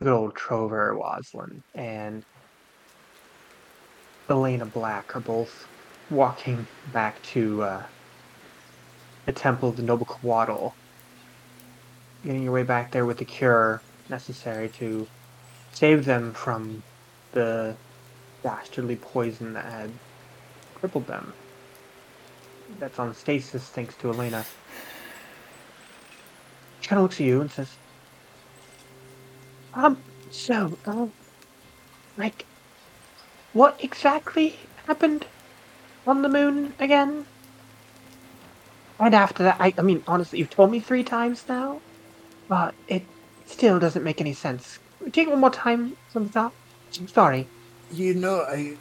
good old Trover Waslin and Elena Black are both walking back to uh, the temple of the noble Coatl, getting your way back there with the cure necessary to save them from the dastardly poison that had crippled them. That's on stasis thanks to Elena. She kind of looks at you and says, Um, so, um, like, what exactly happened on the moon again? And after that, I, I mean, honestly, you've told me three times now, but it still doesn't make any sense. Take one more time from the top. I'm sorry. You know, I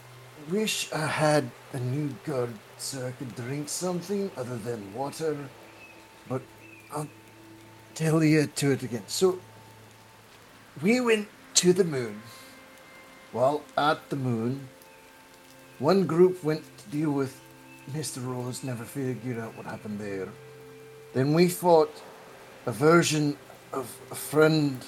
wish I had a new gun so I could drink something other than water, but I'll tell you to it again. So, we went to the moon. While at the moon, one group went to deal with Mr. Rose, never figured out what happened there. Then we fought a version of a friend,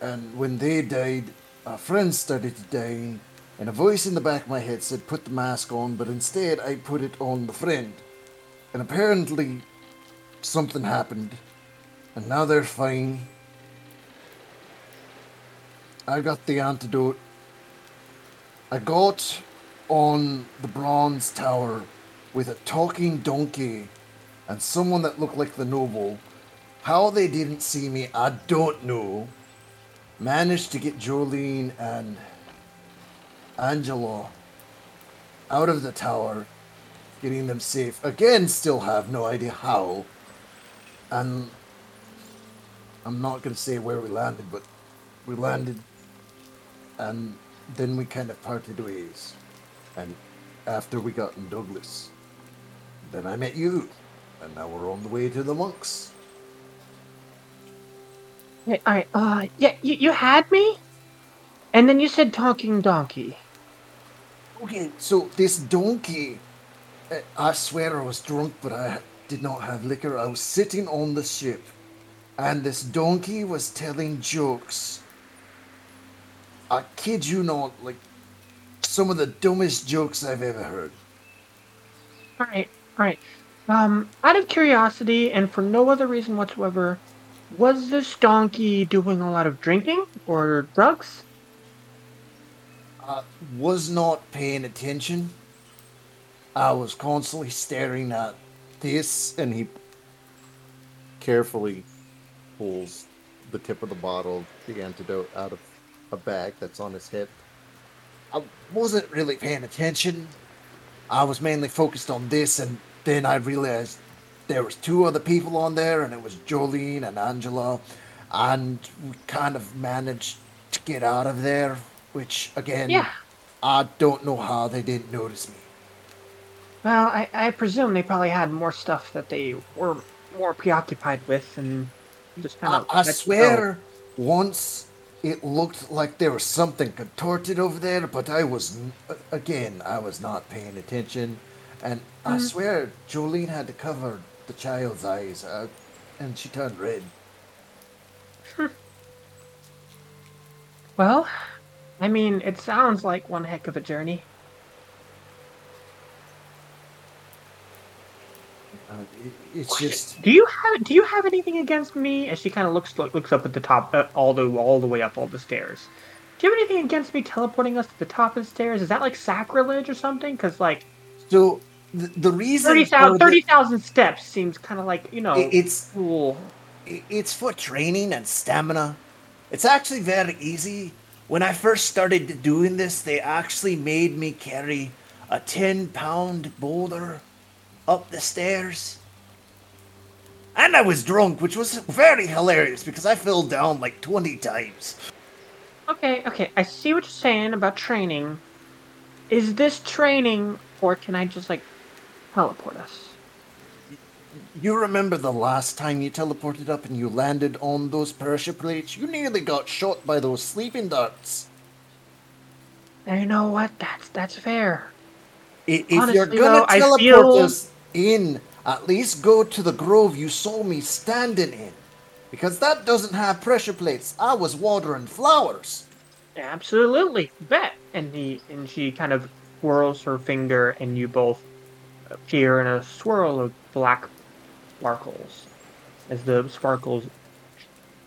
and when they died, our friend started to die, and a voice in the back of my head said, Put the mask on, but instead I put it on the friend. And apparently, something happened, and now they're fine. I got the antidote. I got on the bronze tower with a talking donkey and someone that looked like the noble. How they didn't see me, I don't know. Managed to get Jolene and Angela out of the tower, getting them safe. Again, still have no idea how. And I'm not going to say where we landed, but we landed and then we kind of parted ways. And after we got in Douglas, then I met you, and now we're on the way to the monks. Yeah, all right. Uh, yeah, you, you had me, and then you said talking donkey. Okay, so this donkey, uh, I swear I was drunk, but I did not have liquor. I was sitting on the ship, and this donkey was telling jokes. I kid you not, like some of the dumbest jokes I've ever heard. All right, all right. Um, out of curiosity and for no other reason whatsoever, was this donkey doing a lot of drinking or drugs? I was not paying attention. I was constantly staring at this, and he carefully pulls the tip of the bottle, the antidote, out of a bag that's on his hip. I wasn't really paying attention. I was mainly focused on this, and then I realized there was two other people on there, and it was Jolene and Angela, and we kind of managed to get out of there. Which again, Yeah. I don't know how they didn't notice me. Well, I, I presume they probably had more stuff that they were more preoccupied with and just kind I, of. I swear, once it looked like there was something contorted over there, but I was, again, I was not paying attention. And I swear, Jolene had to cover the child's eyes, uh, and she turned red. Well, I mean, it sounds like one heck of a journey. It, it's just, Do you have Do you have anything against me? As she kind of looks looks up at the top, uh, all the all the way up all the stairs. Do you have anything against me teleporting us to the top of the stairs? Is that like sacrilege or something? Because like so the, the reason 30,000 for the- 30,000 steps seems kind of like you know it- it's cool. It's for training and stamina. It's actually very easy. When I first started doing this, they actually made me carry a 10 pound boulder up the stairs. And I was drunk, which was very hilarious because I fell down like 20 times. Okay, okay, I see what you're saying about training. Is this training, or can I just like teleport us? You remember the last time you teleported up and you landed on those pressure plates? You nearly got shot by those sleeping darts. You know what? That's that's fair. If you're gonna though, teleport feel- us in, at least go to the grove you saw me standing in. Because that doesn't have pressure plates. I was watering flowers. Absolutely, bet. And he and she kind of whirls her finger, and you both appear in a swirl of black sparkles, as the sparkles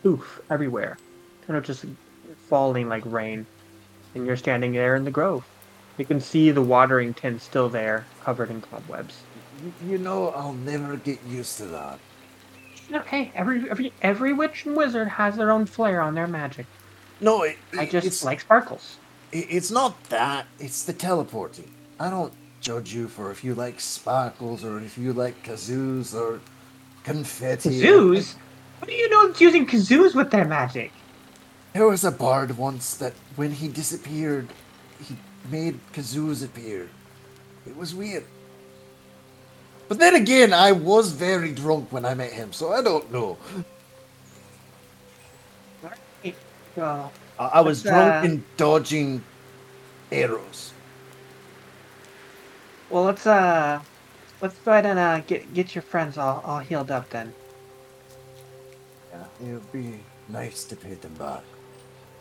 oof everywhere, kind of just falling like rain. And you're standing there in the grove. You can see the watering tin still there, covered in cobwebs. You know, I'll never get used to that. No, hey, every every every witch and wizard has their own flair on their magic. No, it, I just it's, like sparkles. it- it's not that. It's the teleporting. I don't judge you for if you like sparkles or if you like kazoos or confetti. Kazoos? What do you know using kazoos with their magic? There was a bard once that when he disappeared, he made kazoos appear. It was weird. But then again, I was very drunk when I met him, so I don't know. Well, I, I was But, drunk uh, in dodging arrows. well, let's uh, let's go ahead and uh, get get your friends all all healed up then. Yeah, it would be nice to pay them back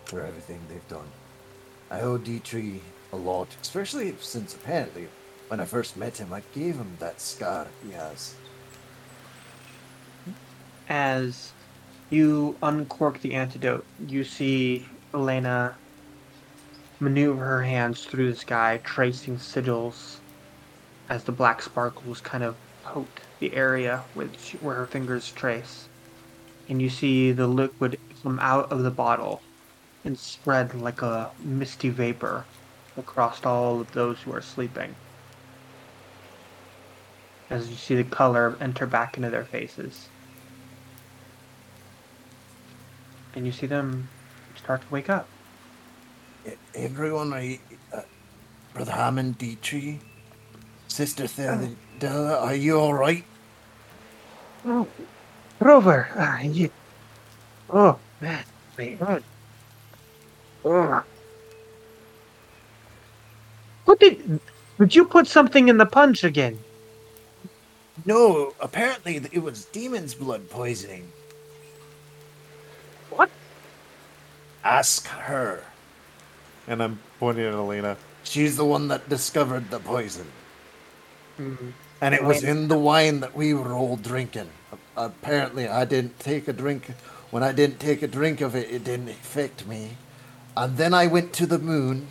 for everything they've done. I owe Dietrich a lot, especially since apparently when I first met him, I gave him that scar he has. As you uncork the antidote, you see Elena maneuver her hands through the sky, tracing sigils as the black sparkles kind of coat the area which where her fingers trace. And you see the liquid come out of the bottle and spread like a misty vapor across all of those who are sleeping. As you see the color enter back into their faces. and you see them start to wake up. Everyone, are you, uh, Brother Hammond, Dietrich, Sister Theodora, are you all right? Oh, Trover, ah, you. Oh man, my God. Oh. What did? Did you put something in the punch again? No, apparently it was demon's blood poisoning. What? Ask her. And I'm pointing at Elena. She's the one that discovered the poison. Mm, And it was in the wine that we were all drinking. Apparently, I didn't take a drink. When I didn't take a drink of it, it didn't affect me. And then I went to the moon,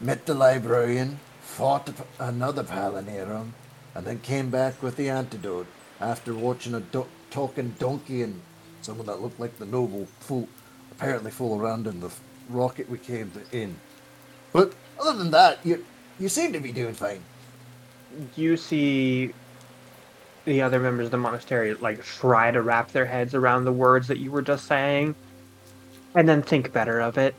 met the librarian, fought another Palanerum, and then came back with the antidote after watching a do- talking donkey and someone that looked like the noble fool apparently fool around in the f- rocket we came in. But other than that, you you seem to be doing fine. You see the other members of the monastery like try to wrap their heads around the words that you were just saying, and then think better of it.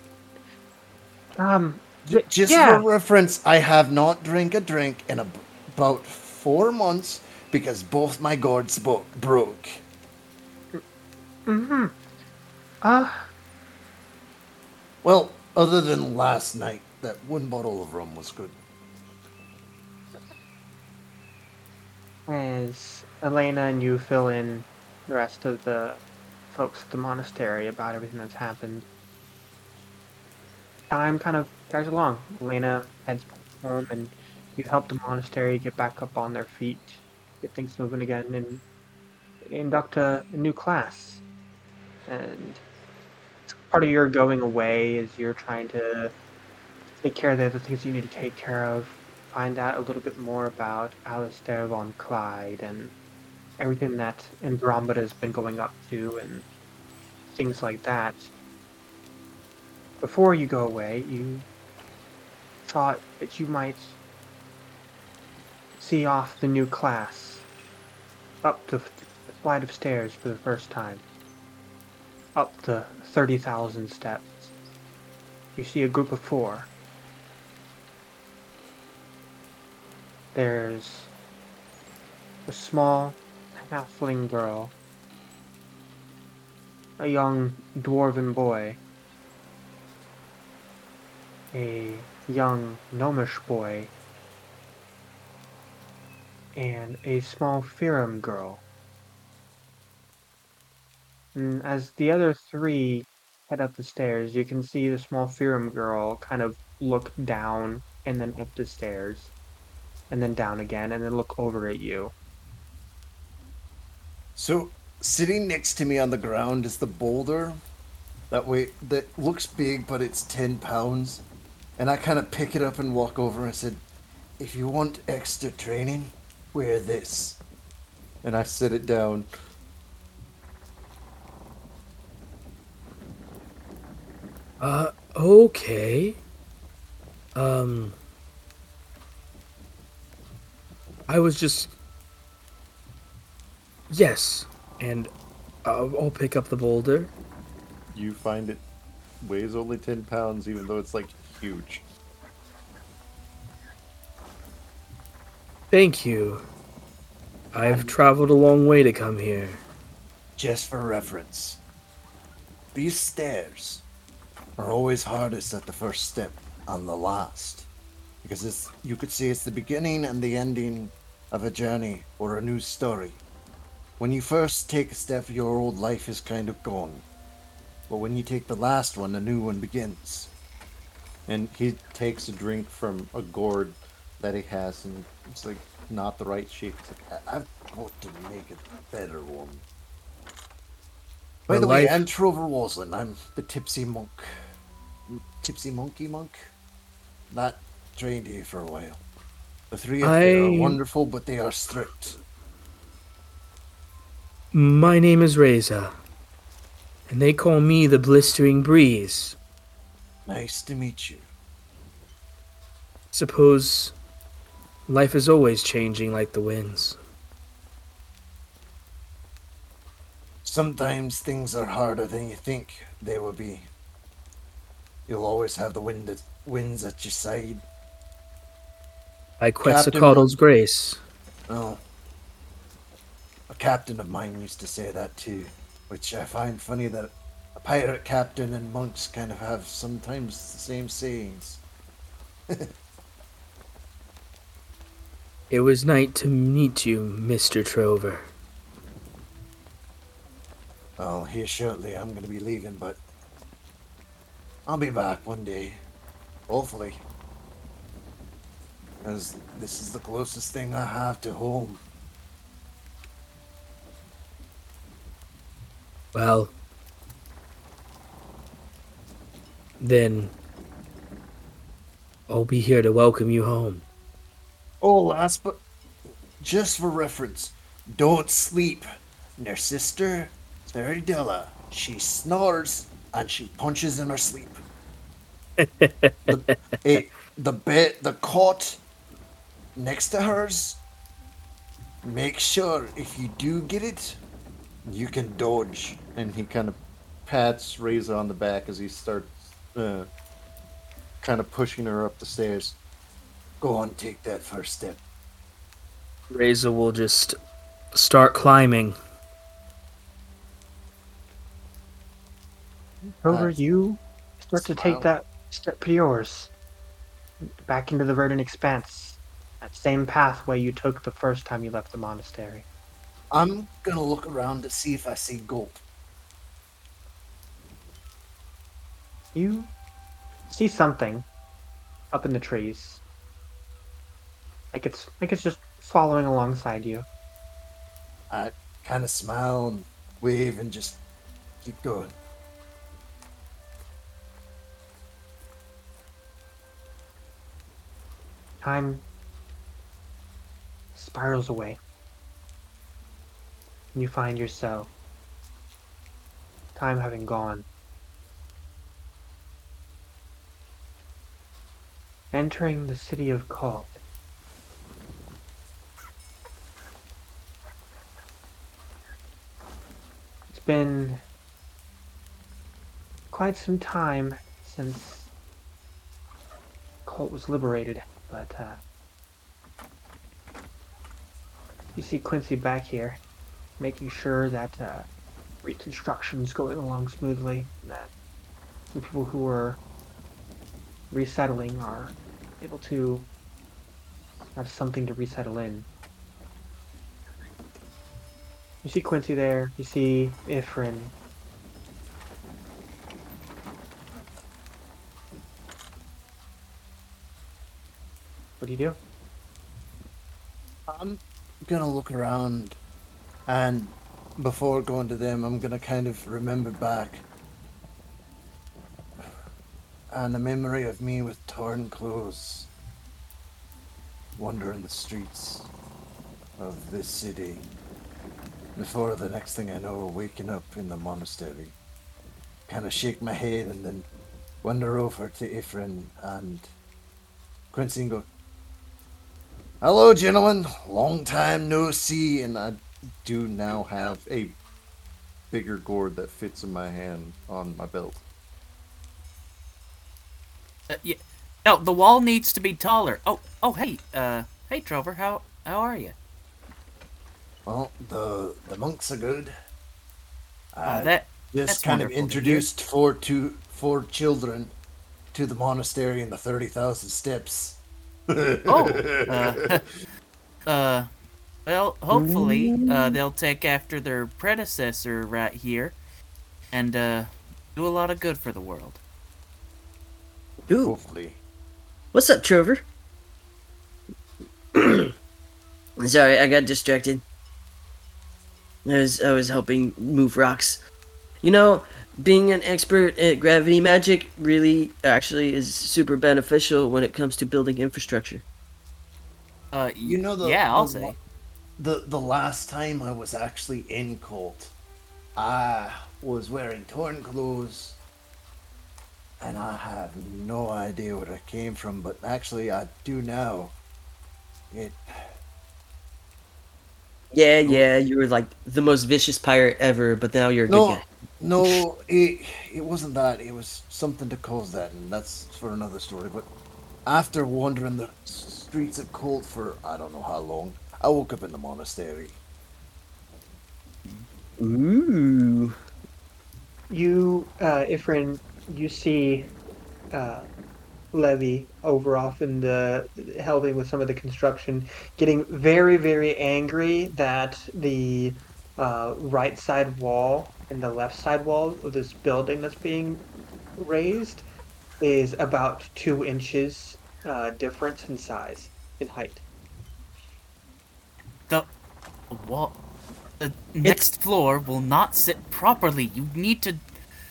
Um, th- Just yeah. for reference, I have not drank a drink in ab- about four months because both my gourds bo- broke. Mm-hmm. Uh, Well, other than last night, that one bottle of rum was good. as Elena and you fill in the rest of the folks at the monastery about everything that's happened, time kind of drags along. Elena heads home, and you help the monastery get back up on their feet, get things moving again, and induct a, a new class. And part of your going away is you're trying to take care of the other things you need to take care of, find out a little bit more about Alistair von Clyde and everything that Andromeda has been going up to and things like that. Before you go away, you thought that you might see off the new class up the, flight of stairs for the first time. Up the 30,000 steps. You see a group of four. There's a small halfling girl, a young dwarven boy, a young gnomish boy, and a small Firim girl. And as the other three head up the stairs, you can see the small Firum girl kind of look down and then up the stairs, and then down again, and then look over at you. So, sitting next to me on the ground is the boulder. That way, that looks big, but it's 10 pounds. And I kind of pick it up and walk over. and said, If you want extra training, wear this. And I set it down. Uh, okay. Um, I was just. Yes, and I'll, I'll pick up the boulder. You find it weighs only 10 pounds, even though it's like huge. Thank you. I've traveled a long way to come here. Just for reference, these stairs are always hardest at the first step and the last. Because it's, you could see it's the beginning and the ending of a journey or a new story. When you first take a step, your old life is kind of gone. But when you take the last one, a new one begins. And he takes a drink from a gourd that he has, and it's like not the right shape. It's like, I- I've got to make it a better one. By The the way, I'm Trover Waslin. I'm the tipsy monk. Tipsy monkey monk? Not trained here for a while. The three of you I- are wonderful, but they are strict. My name is Reza, and they call me the Blistering Breeze. Nice to meet you. Suppose life is always changing like the winds. Sometimes things are harder than you think they will be. You'll always have the wind that winds at your side. By Quetzalcoatl's grace. Oh. A captain of mine used to say that too, which I find funny that a pirate captain and monks kind of have sometimes the same sayings. It was nice to meet you, Mr. Trover. Well, here shortly I'm going to be leaving, but I'll be back one day. Hopefully. As this is the closest thing I have to home. Well, then I'll be here to welcome you home. Oh, last but just for reference, don't sleep. Their sister, Veridilla, she snores and she punches in her sleep. the, eh, the bed, the cot next to hers. Make sure if you do get it, you can dodge. and he kind of pats Reza on the back as he starts uh, kind of pushing her up the stairs. Go on, take that first step. Reza will just start climbing. Over Uh, you start to take that step of yours back into the verdant expanse. That same pathway you took the first time you left the monastery. I'm gonna look around to see if I see gold. You see something up in the trees. Like it's like it's just following alongside you. I kind of smile and wave and just keep going. Time spirals away. And you find yourself, time having gone, entering the city of Kald. Been quite some time since Colt was liberated, but uh, you see Quincy back here, making sure that uh, reconstruction's going along smoothly, that the people who are resettling are able to have something to resettle in. You see Quincy there. You see Ifrin. What do you do? I'm gonna look around, and before going to them, I'm gonna kind of remember back. And the memory of me with torn clothes, wandering the streets of this city. Before the next thing I know, waking up in the monastery. Kind of shake my head and then wander over to Ifrin and Quincy and go, Hello, gentlemen. Long time no see. And I do now have a bigger gourd that fits in my hand on my belt. Uh, yeah. No, the wall needs to be taller. Oh, oh, hey, uh, hey, Trover, how how are you? Well, the the monks are good. I Oh, that just kind of wonderful to hear. introduced four to four children to the monastery in the thirty thousand steps. oh, uh, uh, well, hopefully, uh, they'll take after their predecessor right here, and uh, do a lot of good for the world. Ooh, Hopefully. what's up, Trover? Sorry, I got distracted. I was I was helping move rocks. You know, being an expert at gravity magic really actually is super beneficial when it comes to building infrastructure. Uh, You know the yeah, I'll the, say. the the last time I was actually in cult, I was wearing torn clothes, and I have no idea where I came from. But actually, I do now. It Yeah, yeah, you were like the most vicious pirate ever, but now you're a no, good guy. no, it it wasn't that. It was something to cause that, and that's for another story. But after wandering the streets of Colt for I don't know how long, I woke up in the monastery. Ooh. You, uh, Ifrin, you see uh, Levy over off in the helping with some of the construction, getting very, very angry that the uh, right side wall and the left side wall of this building that's being raised is about two inches uh, difference in size, in height. The wall, the next floor will not sit properly. You need to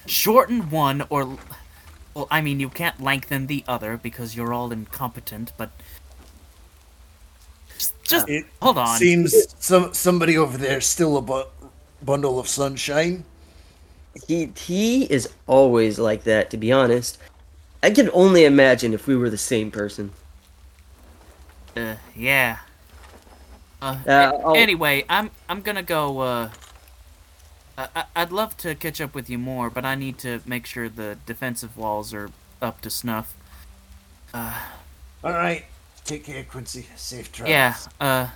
shorten one, or, well, I mean, you can't lengthen the other because you're all incompetent. But just, just It hold on. Seems some somebody over there still a bu- bundle of sunshine. He he is always like that, to be honest. I can only imagine if we were the same person. Uh, yeah. Uh, Uh, a- I'll- anyway, I'm I'm gonna go. Uh, I, I- I'd love to catch up with you more, but I need to make sure the defensive walls are up to snuff. Uh, All right, take care, Quincy. Safe travels. yeah. Uh,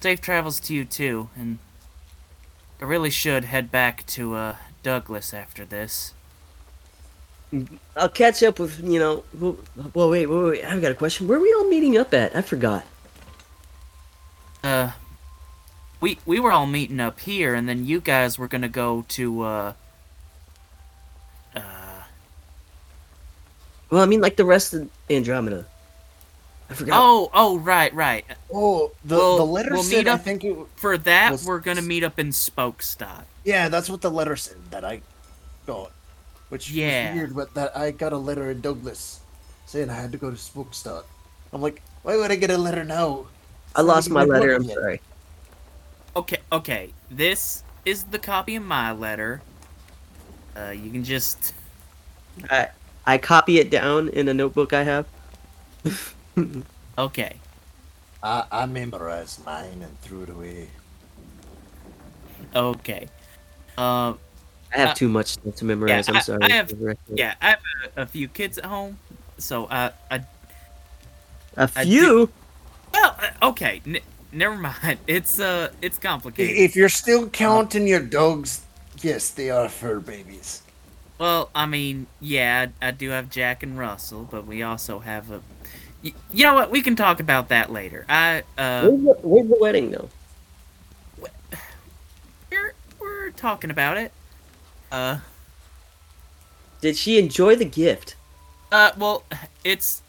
safe travels to you too, and I really should head back to uh Douglas after this. I'll catch up with you know. Well, well wait, wait, wait. I've got a question. Where are we all meeting up at? I forgot. Uh, we we were all meeting up here, and then you guys were gonna go to uh. Uh, Well, I mean, like the rest of Andromeda. I forgot. oh, oh, right, right. Oh, the We'll- the letter we'll said. meet I up- think it. For that, Was- we're gonna meet up in Spokestad. Yeah, that's what the letter said that I got. Which Yeah. was weird, but that I got a letter in Douglas saying I had to go to Spokestad. I'm like, why would I get a letter now? I lost my letter. I'm sorry. Okay, okay. This is the copy of my letter. Uh, you can just. I I copy it down in a notebook I have. Okay. I, I memorized mine and threw it away. Okay. Uh, I have Uh, too much to memorize. I- I'm sorry. I have- yeah, I have a, a few kids at home, so I, I A I few. well, uh, okay. N- never mind. It's uh, it's complicated. If you're still counting your dogs, yes, they are fur babies. Well, I mean, yeah, I, I do have Jack and Russell, but we also have a. Y- you know what? We can talk about that later. I uh, Where's the, where's the wedding though? we're we're talking about it. Uh, Did she enjoy the gift? uh, well, it's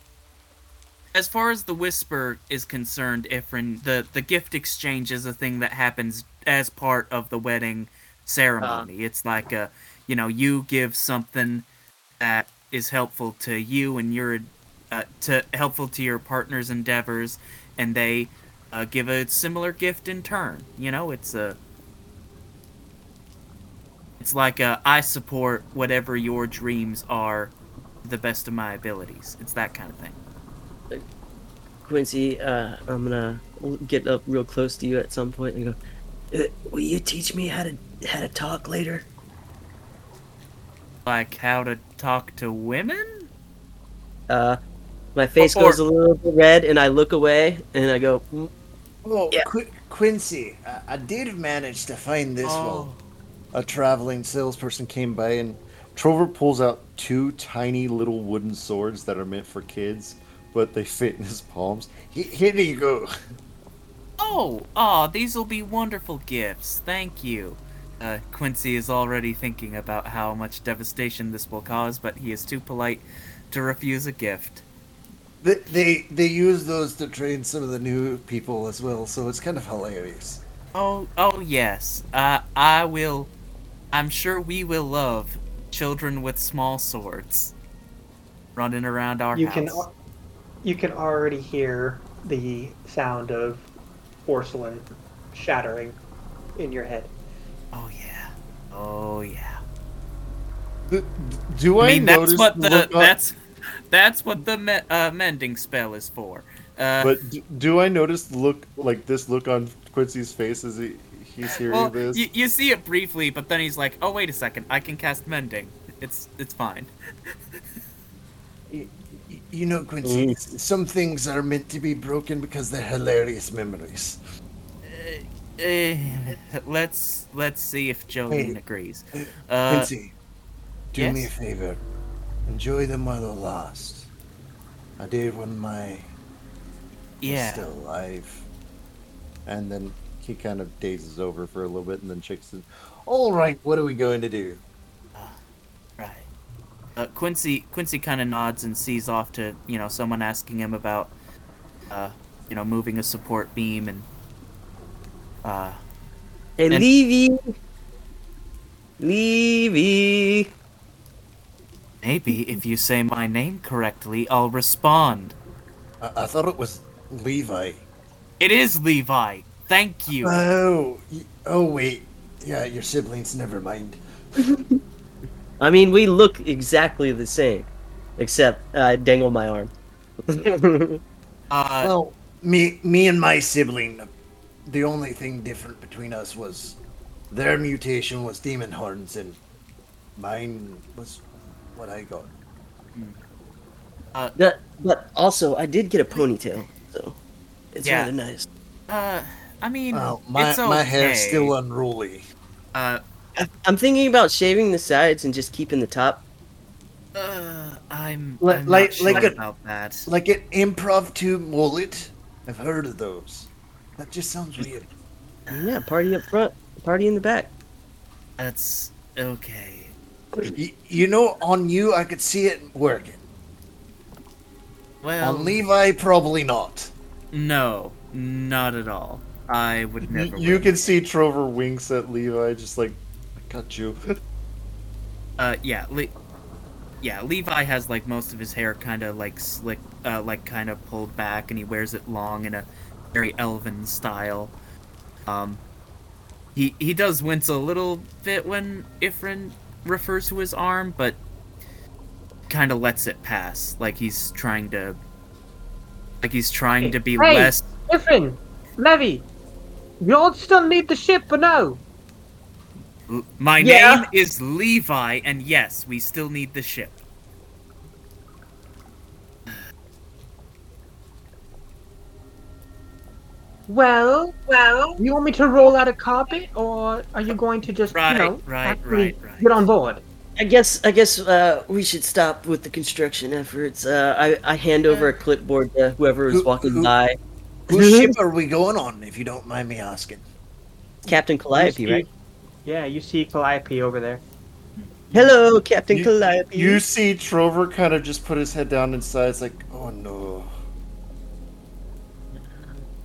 as far as the whisper is concerned, Ifrin, the the gift exchange is a thing that happens as part of the wedding ceremony. it's like a, you know, you give something that is helpful to you and your, uh, to helpful to your partner's endeavors, and they uh, give a similar gift in turn. You know, it's a. It's like a, I support whatever your dreams are, the best of my abilities. It's that kind of thing. Quincy, uh, I'm gonna get up real close to you at some point and go. "Uh, Will you teach me how to how to talk later? Like how to talk to women? Uh, my face Or- goes a little bit red, and I look away, and I go, "Mm, Oh, Yeah. Qu- Quincy, I-, I did manage to find this while a traveling salesperson came by and Trover pulls out two tiny little wooden swords that are meant for kids, but they fit in his palms. here you go. Oh, ah, these will be wonderful gifts. Thank you. Uh, Quincy is already thinking about how much devastation this will cause, but he is too polite to refuse a gift. They, they they use those to train some of the new people as well, so it's kind of hilarious. Oh, oh yes. Uh, I will. I'm sure we will love children with small swords running around our You house. can al- you can already hear the sound of porcelain shattering in your head. Oh yeah. Oh yeah. Do, do I, I mean, that's what the look that's that's what the me- uh, mending spell is for. Uh, But do, do I notice look like this look on Quincy's face as he he's hearing well, this? you, you see it briefly, but then he's like, "Oh wait a second, I can cast mending. It's it's fine." Y- y- You know, Quincy, Mm. some things are meant to be broken because they're hilarious memories. Uh, let's let's see if Jolene Hey, agrees. uh, Uh, Quincy, do me a favor. Enjoy them while they're lost. I did when my was yeah. still alive. and then he kind of dazes over for a little bit, and then checks in. All right, what are we going to do? Right. Uh, Quincy Quincy kind of nods and sees off to you know someone asking him about, uh, you know, moving a support beam and, uh, "Hey, And- Levy, Levy." maybe if you say my name correctly, I'll respond. I, I thought it was Levi. It is Levi. Thank you. Oh, oh wait. Yeah, your siblings. Never mind. I mean, we look exactly the same, except uh, I dangle my arm. Uh, Well, me, me and my sibling. The only thing different between us was their mutation was demon horns, and mine was what I got. That- but also, I did get a ponytail, so it's Yeah. really nice. uh, I mean, Well, my it's okay. my hair's still unruly. Uh, I'm thinking about shaving the sides and just keeping the top. uh, I'm, Li- I'm like- not sure like a- about that. Like an improv tube mullet. I've heard of those. That just sounds weird. Yeah, party up front, party in the back. That's okay. Y- you know, on you, I could see it working. Well, On Levi, probably not. no, not at all. I would never. you wear can see Trover winks at Levi, just like, I got you. Uh, yeah, Le- yeah. Levi has like most of his hair kind of like slick, uh, like kind of pulled back, and he wears it long in a very elven style. Um, he he does wince a little bit when Ifrin refers to his arm, but kind of lets it pass, like he's trying to, like he's trying to be Hey! less. Ifrin, Levy, you all still need the ship or no? L- My Yeah. name is Levi, and yes, we still need the ship. Well, well, you want me to roll out a carpet, or are you going to just, Right, you know, right, right, right. get on board? I guess I guess uh, we should stop with the construction efforts. Uh, I I hand over a clipboard to whoever is Who- walking who- by. Whose ship are we going on, if you don't mind me asking? Captain You Calliope, right? Yeah, you see Calliope over there. Hello, Captain You- Calliope. You see Trover kind of just put his head down inside. It's like, oh no.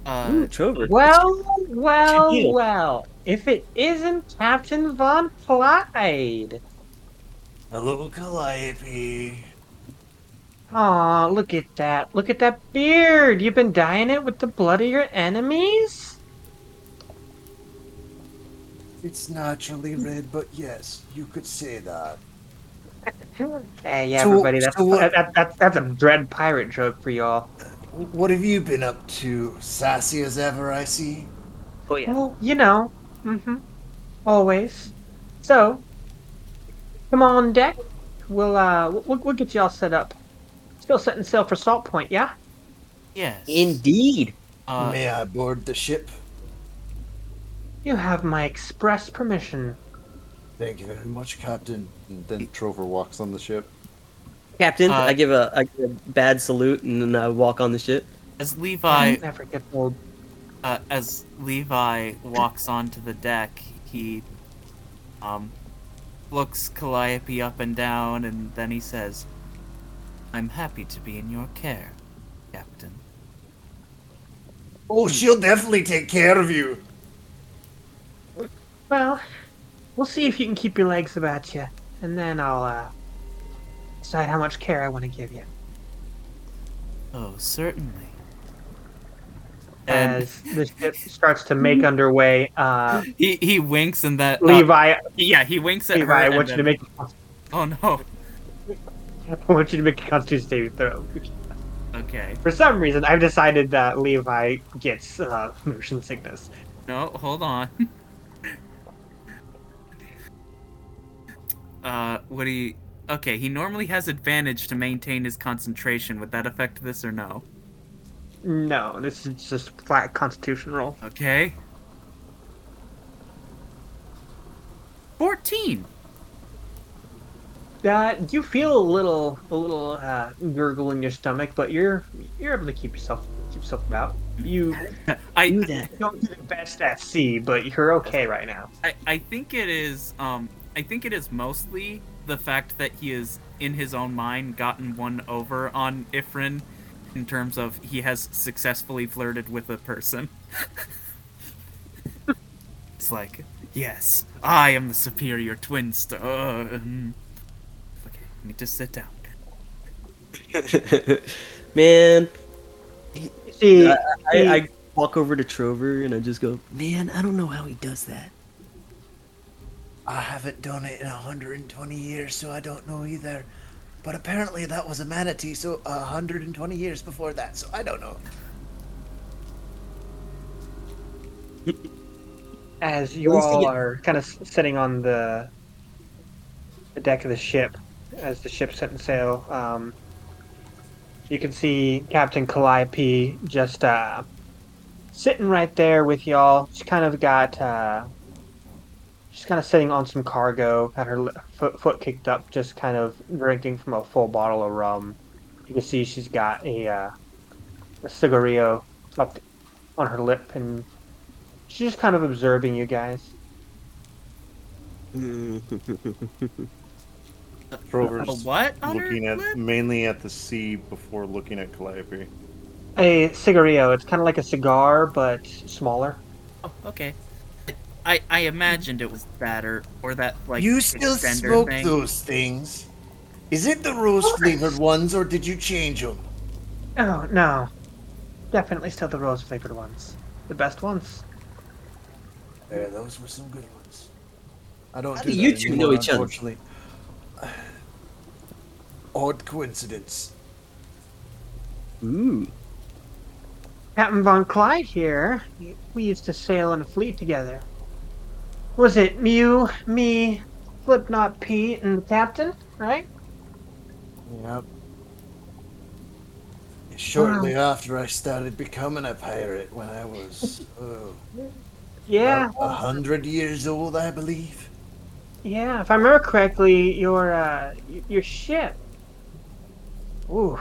Uh, Trover. Well, well, deal? well. If it isn't Captain Von Clyde. Hello, Calliope. Aw, look at that. Look at that beard. You've been dyeing it with the blood of your enemies? It's naturally red, but yes, you could say that. Hey, yeah, So- everybody, that's, so what- that, that, that, that's a dread pirate joke for y'all. What have you been up to? Sassy as ever, I see. Oh yeah. Well, you know. Mm-hmm. Always. So, come on deck. We'll, uh, we'll, we'll get y'all set up. Still setting sail for Salt Point, yeah? Yes. Indeed. Uh, May I board the ship? You have my express permission. Thank you very much, Captain. And then Trover walks on the ship. Captain, Uh, I give a I give a bad salute and then I walk on the ship. as Levi Never get old. uh, as Levi walks onto the deck, he um looks Calliope up and down, and then he says, "I'm happy to be in your care, Captain." Oh, she'll definitely take care of you. Well, we'll see if you can keep your legs about you, and then I'll, uh, decide how much care I want to give you. Oh, certainly. And As the ship starts to make underway, uh, he he winks, and that uh, Levi, yeah, he winks at Levi, her. I want you to make, Oh no. I want you to make a Constitution saving throw. Okay. For some reason, I've decided that Levi gets uh, motion sickness. No, hold on. uh, what do you? Okay, he normally has advantage to maintain his concentration. Would that affect this or no? No, this is just flat Constitution roll. Okay. Fourteen. Uh, you feel a little, a little uh, gurgle in your stomach, but you're you're able to keep yourself keep yourself about. You I, that. don't do the best at sea, but you're okay right now. I I think it is um I think it is mostly the fact that he is in his own mind gotten one over on Ifrin in terms of he has successfully flirted with a person. it's like, yes, I am the superior twin star. Okay, I need to sit down. Man, see, I, I, I walk over to Trover and I just go, man, I don't know how he does that. I haven't done it in 120 years, so I don't know either. But apparently that was a manatee, so 120 years before that, so I don't know. as you At least he all are kind of sitting on the the deck of the ship as the ship's setting sail, um, you can see Captain Calliope just uh, sitting right there with y'all. She's kind of got uh, she's kind of sitting on some cargo, got her foot, foot kicked up, just kind of drinking from a full bottle of rum. You can see she's got a uh, a cigarillo up on her lip and She's just kind of observing you guys. Trover's A what? on her looking at lip? mainly at the sea before looking at Calliope. A cigarillo. It's kind of like a cigar, but smaller. Oh, okay. I I imagined it was that or or that like you still extender smoke thing. those things? Is it the rose flavored ones, or did you change them? Oh no, definitely still the rose flavored ones, the best ones. Yeah, those were some good ones. I don't How do do that you two anymore, know each other? Unfortunately. Odd coincidence. Ooh. Captain Von Clyde here. We used to sail in a fleet together. Was it Mew, me, Slipknot Pete, and the captain? Right? Yep. Shortly after I started becoming a pirate, when I was oh, Yeah, a hundred years old, I believe. yeah. If I remember correctly, your uh, your ship. Ooh.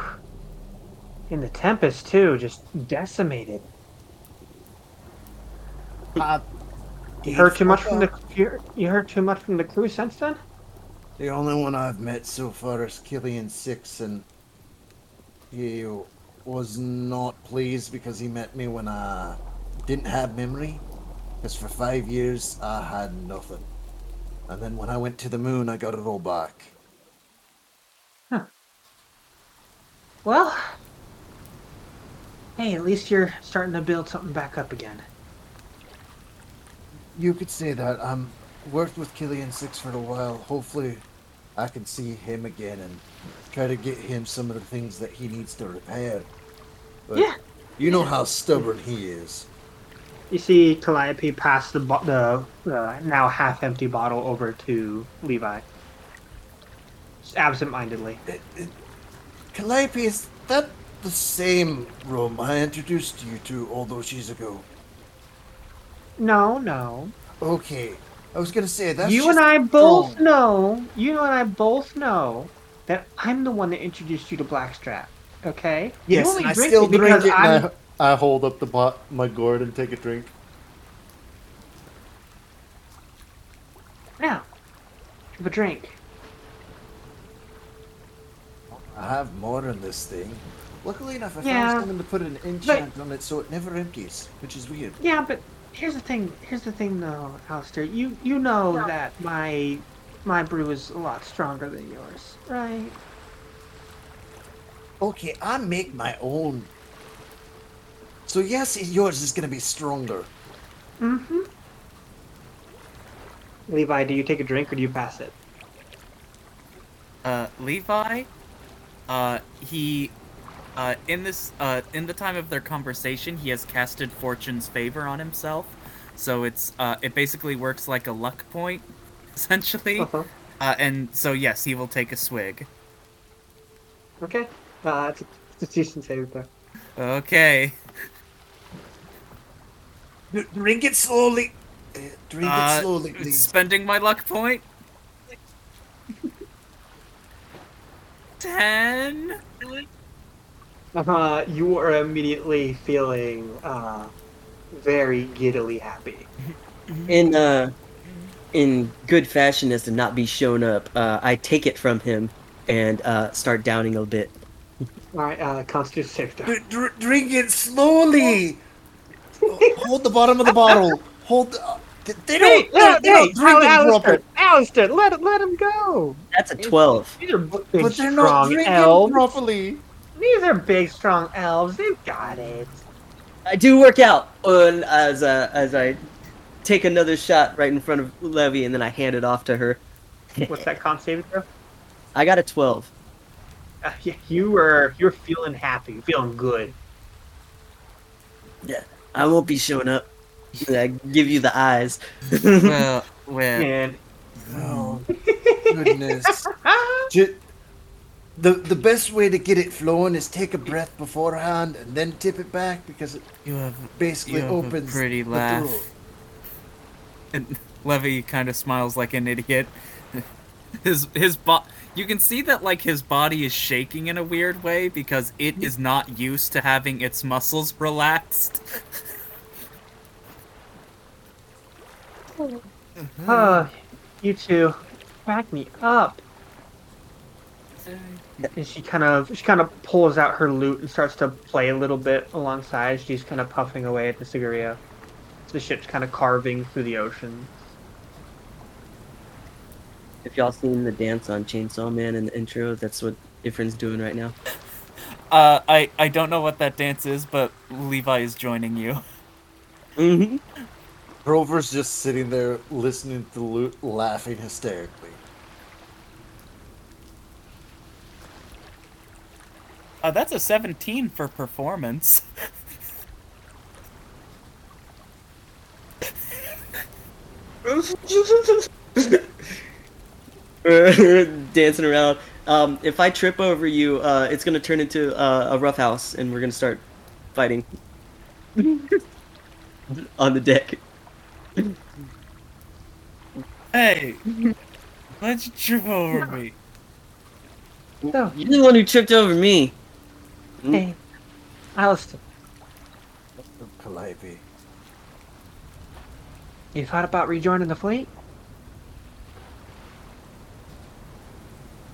In the Tempest too, just decimated. I You heard too much from the you you heard too much from the crew since then? The only one I've met so far is Killian Six, and he was not pleased because he met me when I didn't have memory, because for five years I had nothing. And then when I went to the moon, I got it all back. Huh. Well, hey, at least you're starting to build something back up again. You could say that. I'm worked with Killian Six for a while. Hopefully, I can see him again and try to get him some of the things that he needs to repair. But Yeah. You know how stubborn he is. You see Calliope pass the bo- the uh, now half-empty bottle over to Levi, just absent-mindedly. It, it, Calliope, is that the same room I introduced you to all those years ago? No, no. Okay. I was gonna say that's you just and I both wrong. know. You and I both know that I'm the one that introduced you to Blackstrap. Okay. Yes, you only and I drink still it drink because it I'm. and I, I hold up the pot, my gourd and take a drink. Now, have a drink. I have more in this thing. Luckily enough, I Yeah. found something to put an enchant on it so it never empties, which is weird. Yeah, but here's the thing. Here's the thing, though, Alistair. You you know that my my brew is a lot stronger than yours, right? Okay, I make my own. So yes, yours is gonna be stronger. Mm-hmm. Levi, do you take a drink or do you pass it? Uh, Levi, uh, he, uh, in this, uh, in the time of their conversation, he has casted Fortune's favor on himself. So it's, uh, it basically works like a luck point, essentially. Uh-huh. Uh, and so yes, he will take a swig. Okay. Uh, it's a, it's a decent save. Okay. Drink it slowly. Uh, drink Uh, it slowly, please. spending my luck point. Ten. Uh, you are immediately feeling uh, very giddily happy. In uh, in good fashion, as to not be shown up, uh, I take it from him and uh, start downing a bit. All right, uh, Constitution save throw. Dr- drink it slowly. Hold the bottom of the bottle. Hold. The, uh, they- they don't. Hey, they, hey, they don't hey, drink it Alistair, properly. Alistair, let let him go. That's a twelve. These are But they're not drinking elves. properly. These are big, strong elves. They've got it. I do work out on as uh, as I take another shot right in front of Levi, and then I hand it off to her. What's that con saving throw? I got a twelve. Uh, yeah, you were you're feeling happy, feeling good. Yeah, I won't be showing up. I give you the eyes. Well, well. And Oh goodness. Ju- the the best way to get it flowing is take a breath beforehand and then tip it back because it You have basically You have a opens pretty the laugh. throat. And Levi kind of smiles like an idiot. His his bo- you can see that like his body is shaking in a weird way because it is not used to having its muscles relaxed. oh, you two, back me up. And she kind of she kind of pulls out her lute and starts to play a little bit alongside. She's kind of puffing away at the cigarillo. The ship's kind of carving through the ocean. If y'all seen the dance on Chainsaw Man in the intro, that's what Ifrin's doing right now. Uh, I I don't know what that dance is, but Levi is joining you. Mm-hmm. Trover's just sitting there listening to the lute, laughing hysterically. Uh, that's a 17 for performance. Dancing around. Um, if I trip over you, uh, it's gonna turn into uh, a rough house, and we're gonna start fighting on the deck. Hey, why'd you trip over me? So, You're the one who tripped over me. Mm-hmm. hey, Alistair, Calliope. you thought about rejoining the fleet?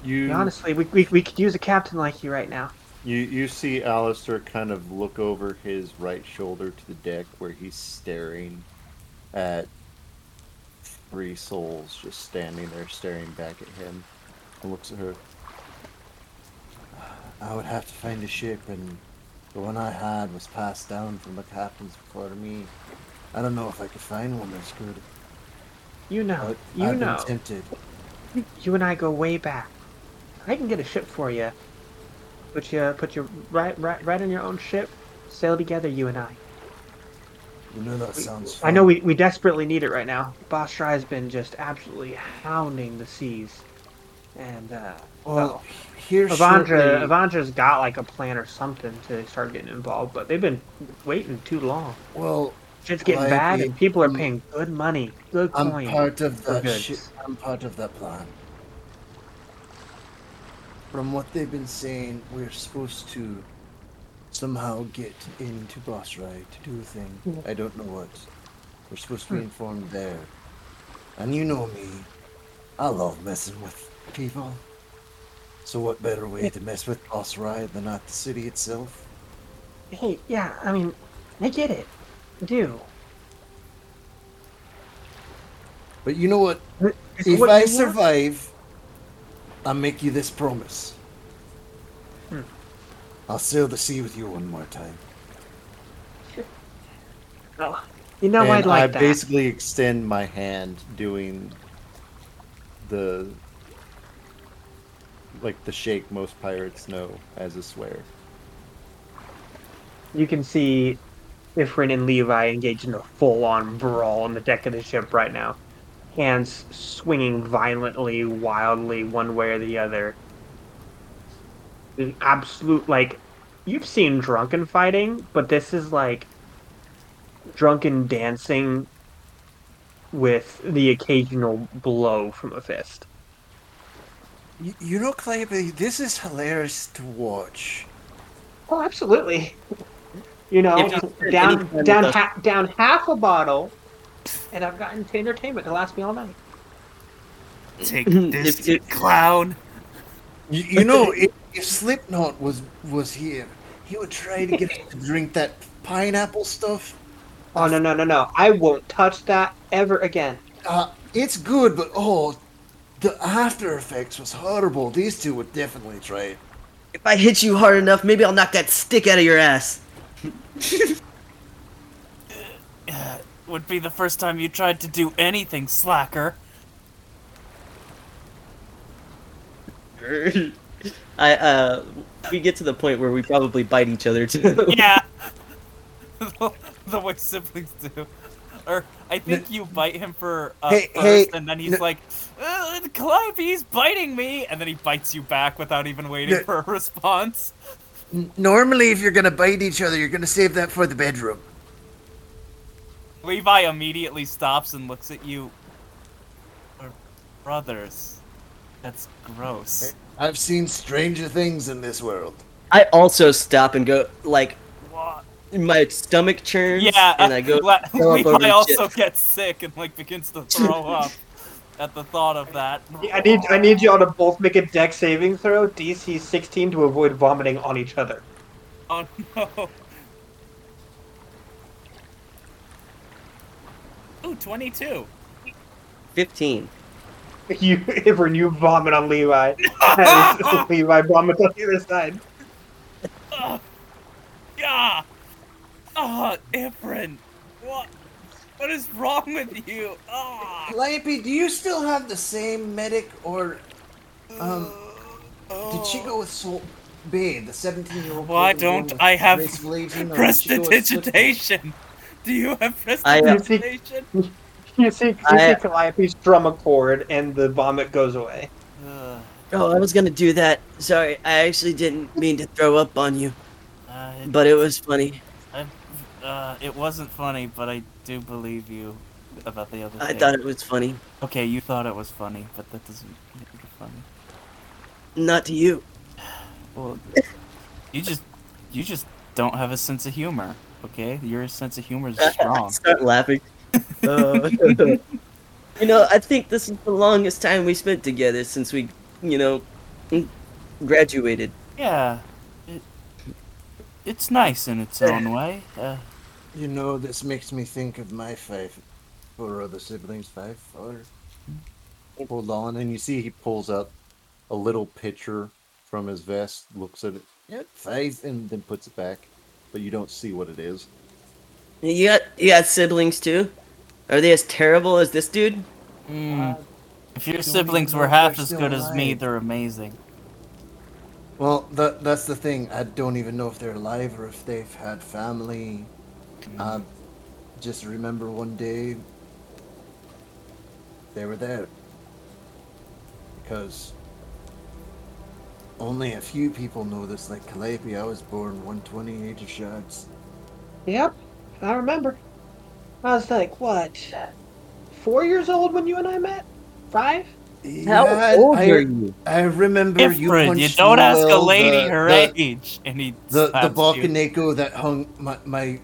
You Honestly, we, we, we could use a captain like you right now. You you see Alistair kind of look over his right shoulder to the deck where he's staring at three souls just standing there staring back at him and looks at her. I would have to find a ship, and the one I had was passed down from the captains before me. I don't know if I could find one that's good. You know, But you I've know. been tempted. You and I go way back. I can get a ship for you. Put you, put you right, right, right on your own ship. Sail together, you and I. You know that sounds. I know we, we desperately need it right now. Boss has been just absolutely hounding the seas, and uh, Well, here Avandra, shortly- Avandra's got like a plan or something to start getting involved, but they've been waiting too long. Well, Shit's getting Like, bad, we- and people are paying good money, good I'm coin. part of the that. goods. Shi I'm part of that plan. From what they've been saying, we're supposed to somehow get into Boss Ride to do a thing. I don't know what. We're supposed to be Hmm. informed there. And you know me. I love messing with people. So what better way to mess with Boss Ride than not the city itself? Hey, yeah, I mean, I get it. I do. But you know what? It's If what I you want. survive, I make you this promise. Hmm. I'll sail the sea with you one more time. Oh, you know, and I'd like I that. basically extend my hand doing the like the shake most pirates know as a swear. You can see Ifrin and Levi engaged in a full-on brawl on the deck of the ship right now. Hands swinging violently, wildly, one way or the other. An absolute, like, you've seen drunken fighting, but this is like drunken dancing with the occasional blow from a fist. You, you know, Clayby, this is hilarious to watch. Oh, absolutely. You know, you down down ha- down half a bottle, and I've gotten to entertainment to last me all night. Take this, if- clown. You, you know, if, if Slipknot was was here, he would try to get us to drink that pineapple stuff. Oh no no no no! I won't touch that ever again. Uh, it's good, but oh, the after effects was horrible. These two would definitely try it. If I hit you hard enough, maybe I'll knock that stick out of your ass. Would be the first time you tried to do anything, slacker. I uh, we get to the point where we probably bite each other too. Yeah. the way siblings do. Or I think you bite him for uh, Hey, first, hey, and then he's n- like, uh, "Climb, he's biting me," and then he bites you back without even waiting N- for a response. Normally, if you're gonna bite each other, you're gonna save that for the bedroom. Levi immediately stops and looks at you. We're brothers. That's gross. I've seen stranger things in this world. I also stop and go like What? my stomach churns. Yeah, and I go. Le- throw up over Levi also shit. gets sick and like begins to throw up at the thought of that. I need I need y'all to both make a deck saving throw DC 16 to avoid vomiting on each other. Oh no. Ooh, 22. Fifteen. You ever you vomit on Levi, Levi vomits on the other side. Ugh. Yeah. Oh, Ifrin. What? What is wrong with you? Ah. Lampy, do you still have the same medic, or um, did she go with Sol Bay, the 17-year-old? Why don't I have prestidigitation? Do you have I, uh, prestidigitation? You see, you I- see Calliope strum a chord, and the vomit goes away. Ugh. Oh, I was gonna do that. Sorry, I actually didn't mean to throw up on you, Uh, but it was funny. Uh, it wasn't funny, but I do believe you about the other I thing. thought it was funny. Okay, you thought it was funny, but that doesn't make it funny. Not to you. Well, you just, you just don't have a sense of humor. Okay, your sense of humor is strong. Start laughing. Uh, you know, I think this is the longest time we spent together since we, you know, graduated. Yeah, it's nice in its own way. Uh, You know, this makes me think of my five, four other siblings. Five, four. Hold on, and you see he pulls out a little picture from his vest, looks at it, yeah, five, and then puts it back, but you don't see what it is. You got you got siblings too? Are they as terrible as this dude? mm, if your siblings were half as still good as me, they're amazing. Well, that that's the thing. I don't even know if they're alive or if they've had family. Mm-hmm. I just remember one day they were there because only a few people know this. Like Calliope, I was born 128 of shards. Yep, I remember. I was like, what? Four years old when you and I met? Five? Yeah, I, you? I remember you Ifrin, punched you don't ask a lady the- her the- age, and he The the slaps you. Bakaneko that hung my my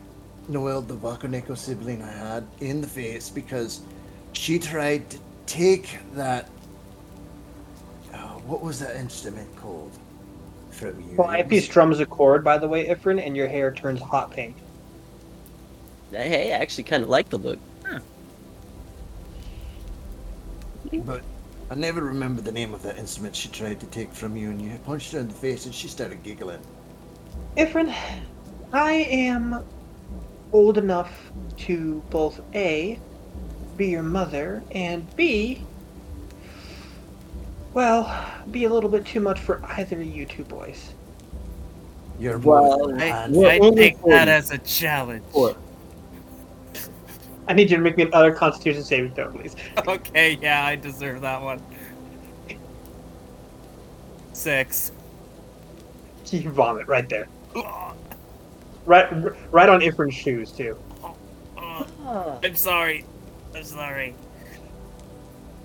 Noel the Bakaneko sibling I had in the face because she tried to take that oh, what was that instrument called from you? Well, It IP was- strums a chord, by the way, Ifrin, and your hair turns hot pink. Hey, I actually kind of like the look. but I never remember the name of that instrument she tried to take from you, and you punched her in the face, and she started giggling. Ifrin, I am old enough to both A, be your mother, and B, well, be a little bit too much for either of you two boys. You're Well, more I, I take that as a challenge. Four. I need you to make me another Constitution saving throw, please. Okay, yeah, I deserve that one. Six. You vomit right there. Right, right on Ifrin's shoes too. Oh, I'm sorry. I'm sorry.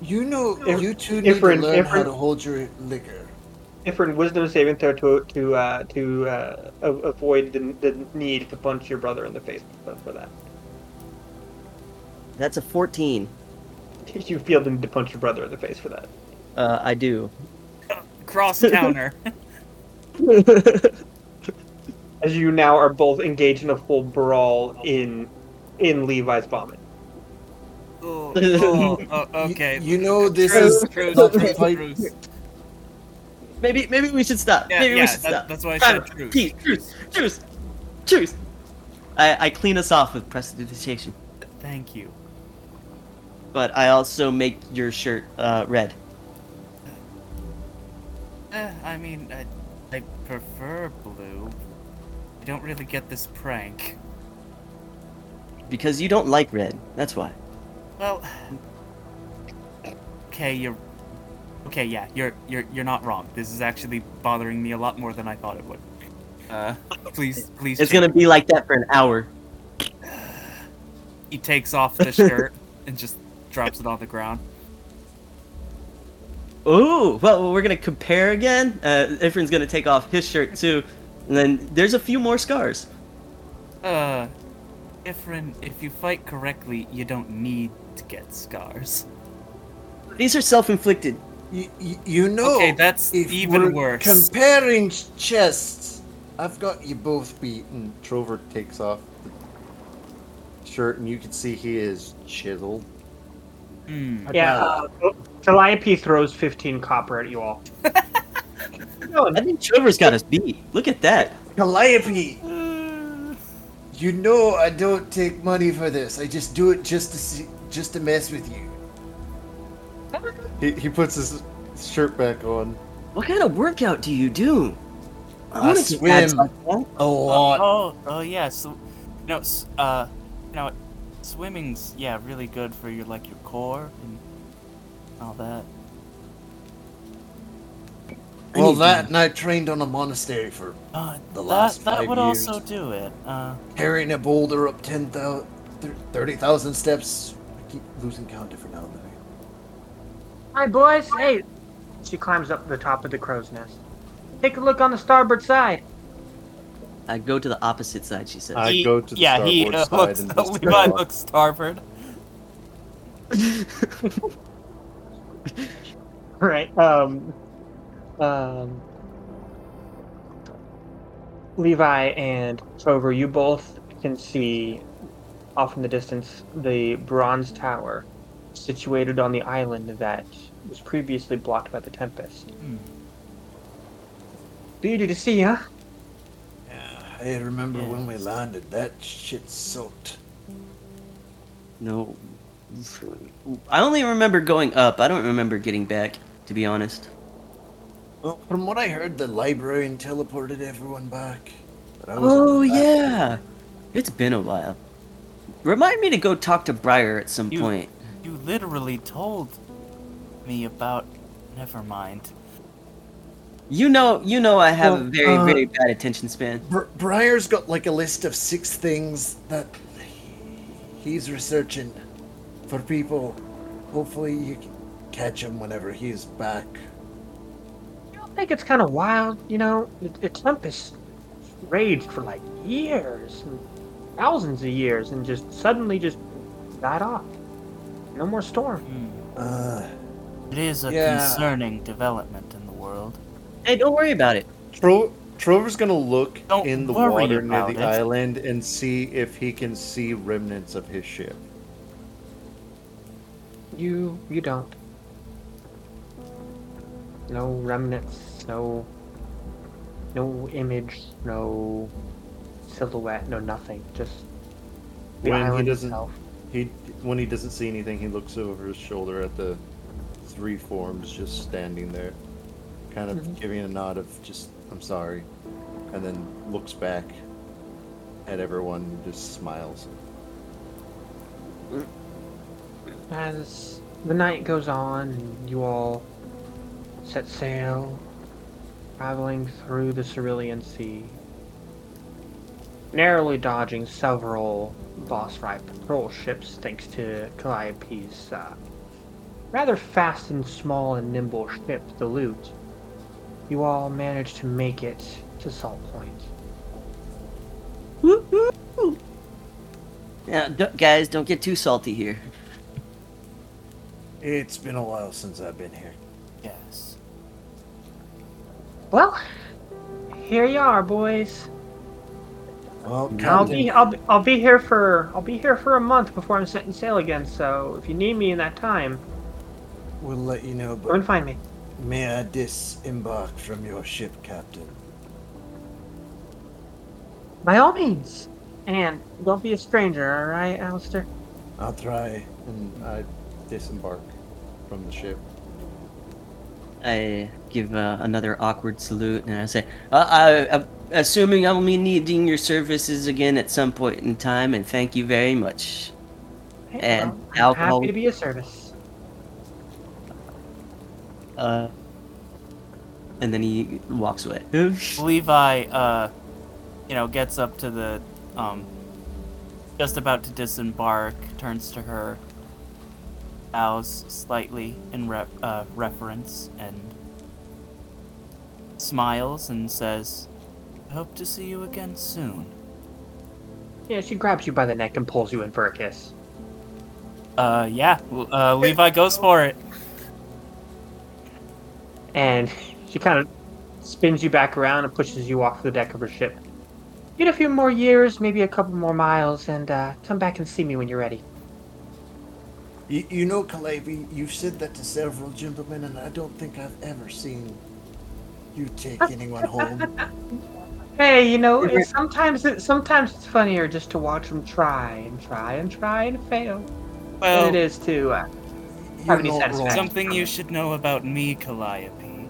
You know, If- you two need Ifrin- to learn how to hold your liquor. Ifrin, wisdom saving throw to to uh, to uh, avoid the, the need to punch your brother in the face for, for that. That's a 14. You feel the need to punch your brother in the face for that. Uh, I do. Cross counter. As you now are both engaged in a full brawl in in Levi's vomit. oh, oh, oh, okay. You, know this Truce, is truce, not the truce, maybe maybe we should stop. Yeah, maybe yeah, we should that- stop. that's why I said truce. Peace, truce, truce, truce. I, I clean us off with prestidigitation, Thank you. But I also make your shirt uh, red. Eh, I mean, I, I prefer blue. I don't really get this prank. Because you don't like red. That's why. Well, okay, you're okay. Yeah, you're you're you're not wrong. This is actually bothering me a lot more than I thought it would. Uh, please, please. It's change. gonna be like that for an hour. He takes off the shirt and just drops it on the ground. Ooh, well, we're gonna compare again. Uh, Ifrin's gonna take off his shirt too, and then there's a few more scars. Uh, Ifrin, if you fight correctly, you don't need to get scars. These are self-inflicted. You, you, you know. Okay, that's if even we're worse. Comparing chests, I've got you both beaten. Trover takes off the shirt, and you can see he is chiseled. Hmm. Yeah, uh, Calliope throws 15 copper at you all. no, I think Trover's got us beat. Look at that. Calliope, you know I don't take money for this. I just do it just to see, just to mess with you. He, he puts his shirt back on. What kind of workout do you do? I wanna get abs swim. like. A lot. Oh, oh yeah. So, you know, uh, you know, swimming's yeah really good for your like your core and all that. Well, need that and I trained on a monastery for Uh, The that last that five would years. also do it. Uh, carrying a boulder up 10,000, 30,000 steps. I keep losing count every now and then. Hi, boys. Hey. She climbs up the top of the crow's nest. Take a look on the starboard side. I go to the opposite side. She says. I he- go to the yeah, he starboard uh, side looks. and just Levi go up. looks starboard. Right. Um. Um. Levi and Trover, you both can see off in the distance the bronze tower situated on the island that was previously blocked by the Tempest. Hmm. Beauty to see, huh? Yeah, I remember when we landed. That shit soaked. No. I only remember going up. I don't remember getting back, to be honest. Well, from what I heard, the librarian teleported everyone back. But I wasn't Oh, yeah. It's been a while. Remind me to go talk to Briar at some You- point. You literally told me about. Never mind. You know, you know, I have a very, uh, very bad attention span. Br- Briar's got like a list of six things that he's researching for people. Hopefully, you can catch him whenever he's back. I think it's kind of wild, you know. The, the Tempest raged for like years, and thousands of years, and just suddenly just died off. No more storm. Hmm. Uh, It is a Yeah. concerning development in the world. Hey, don't worry about it. Tro- Trover's gonna look Don't in the water near the it. island and see if he can see remnants of his ship. You you don't. No remnants, no no image, no silhouette, no nothing. Just the When he island doesn't- itself. He when he doesn't see anything, he looks over his shoulder at the three forms just standing there, kind of Mhm. giving a nod of just "I'm sorry," and then looks back at everyone and just smiles. As the night goes on and you all set sail, traveling through the Cerulean Sea, narrowly dodging several boss-right patrol ships thanks to Calliope's uh, rather fast and small and nimble ship, the Loot, you all manage to make it to Salt Point. Woo-hoo! Yeah, d- guys, don't get too salty here. It's been a while since I've been here. Yes. Well, here you are, boys. Well, I'll Captain, be I'll be, I'll be here for I'll be here for a month before I'm setting sail again. So if you need me in that time, we'll let you know. go But and find me. may I disembark from your ship, Captain? By all means. And don't be a stranger, all right, Alistair? I'll try. And I disembark from the ship. I give uh, another awkward salute and I say, uh, I, I, assuming I'll be needing your services again at some point in time, and thank you very much. Hey, And well, I'm alcohol- happy to be of service. Uh, and then he walks away. Levi, uh, you know, gets up to the, um, just about to disembark, turns to her, bows slightly in re- uh, reference, and smiles and says, "Hope to see you again soon." Yeah, she grabs you by the neck and pulls you in for a kiss. Uh, yeah, uh, Levi goes for it. And she kind of spins you back around and pushes you off the deck of her ship. Get a few more years, maybe a couple more miles, and uh, come back and see me when you're ready. You, you know, Calliope, you've said that to several gentlemen, and I don't think I've ever seen you take anyone home. Hey, you know, it's, sometimes it, sometimes it's funnier just to watch them try and try and try and fail than it is to uh, Have any satisfaction. something you should know about me, Calliope,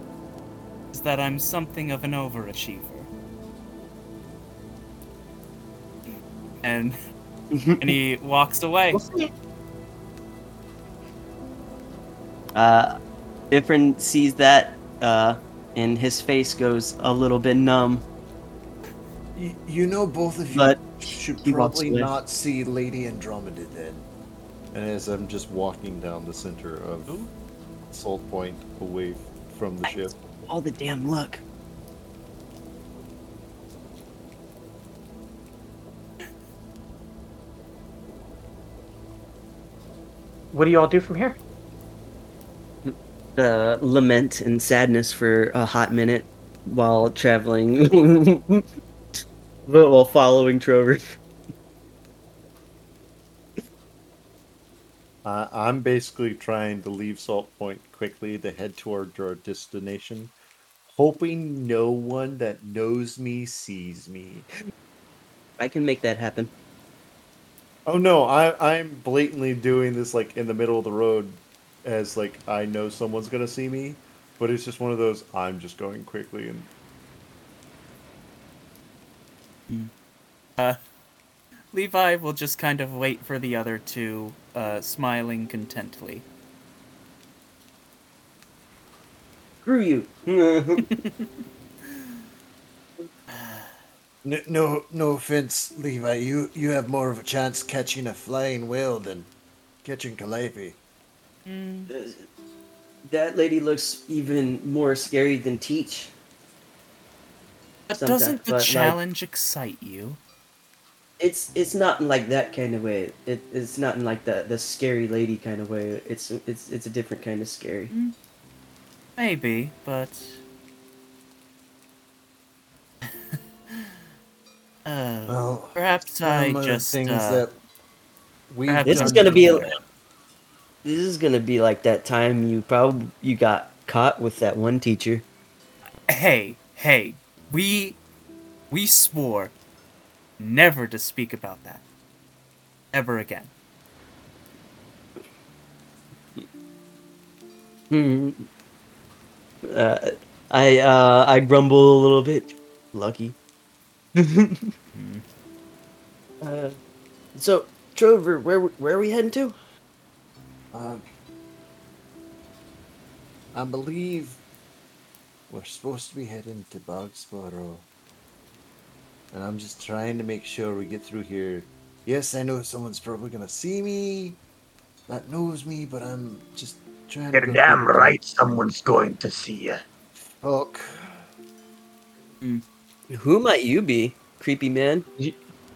is that I'm something of an overachiever. And and he walks away. We'll Uh, Ifrin sees that, uh, and his face goes a little bit numb. You, you know, both of you But should probably not see Lady Andromeda then. And as I'm just walking down the center of Ooh. Salt Point away from the ship, All the damn luck. What do you all do from here? Uh, lament and sadness for a hot minute while traveling But while following Trover. Uh, I'm basically trying to leave Salt Point quickly to head toward our destination, hoping no one that knows me sees me. I can make that happen. Oh no, I I'm blatantly doing this like in the middle of the road, as like I know someone's gonna see me, but it's just one of those I'm just going quickly and Uh, Levi will just kind of wait for the other two, uh, smiling contently. Screw you. No, no, no offense, Levi. You you have more of a chance catching a flying whale than catching Calliope. That lady looks even more scary than Teach. But Sometimes, doesn't the but, like- challenge excite you? It's it's not in like that kind of way. It, it's not in like the the scary lady kind of way. It's it's it's a different kind of scary. Maybe, but. uh, Well, perhaps I just. things Uh, that we perhaps This is gonna be a, doing- this is gonna be like that time you probably you got caught with that one teacher. hey, hey, we. We swore never to speak about that. Ever again. Hmm. Uh, I uh I grumble a little bit. Lucky. uh, so Trover, where where are we heading to? Um, I believe we're supposed to be heading to Bogsboro. And I'm just trying to make sure we get through here. Yes, I know someone's probably gonna see me that knows me, but I'm just trying You're to. go damn quick. right someone's going to see you. Fuck. Who might you be, creepy man?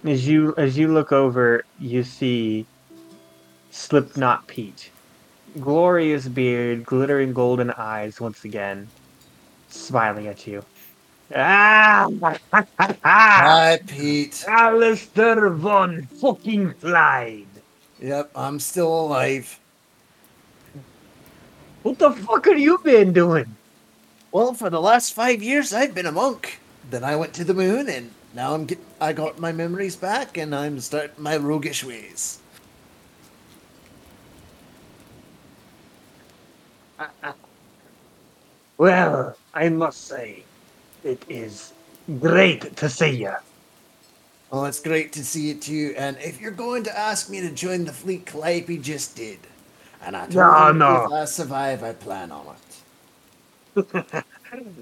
As you as you look over, you see Slipknot Pete, glorious beard, glittering golden eyes once again, smiling at you. Ah, Hi, Pete. Alistair von fucking Clyde. Yep, I'm still alive. What the fuck have you been doing? Well, for the last five years, I've been a monk. Then I went to the moon, and now I'm get. I got my memories back, and I'm starting my roguish ways. Well, I must say, it is great to see you. Well, it's great to see you too. And if you're going to ask me to join the fleet, Calliope just did. And I told No, him no. if I survive, I plan on it.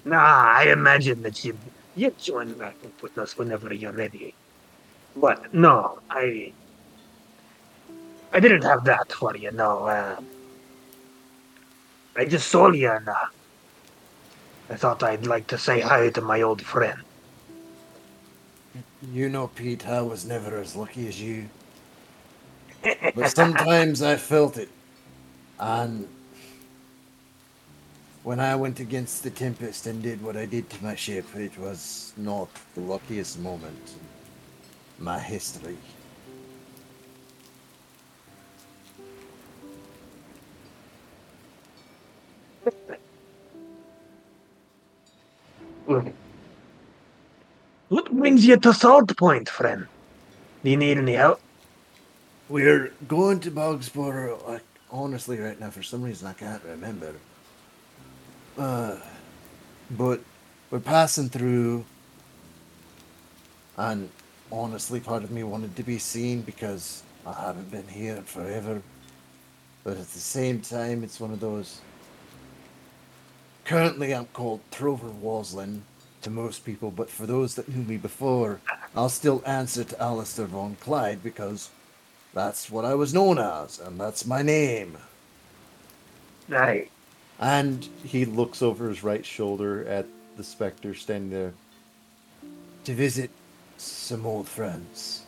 Nah, I imagine that you you join back up with us whenever you're ready. But no, I I didn't have that for you. No, uh, I just saw you and uh, I thought I'd like to say hi to my old friend. You know, Pete, I was never as lucky as you. But sometimes I felt it. And when I went against the Tempest and did what I did to my ship, it was not the luckiest moment in my history. What brings you to Salt Point, friend? Do you need any help? We're going to Bogsboro. Like, honestly, right now, for some reason, I can't remember. Uh, but we're passing through, and honestly, part of me wanted to be seen because I haven't been here forever. But at the same time, it's one of those. Currently, I'm called Trover Waslin to most people, but for those that knew me before, I'll still answer to Alistair von Clyde because that's what I was known as, and that's my name. Right. And he looks over his right shoulder at the specter standing there. to visit some old friends.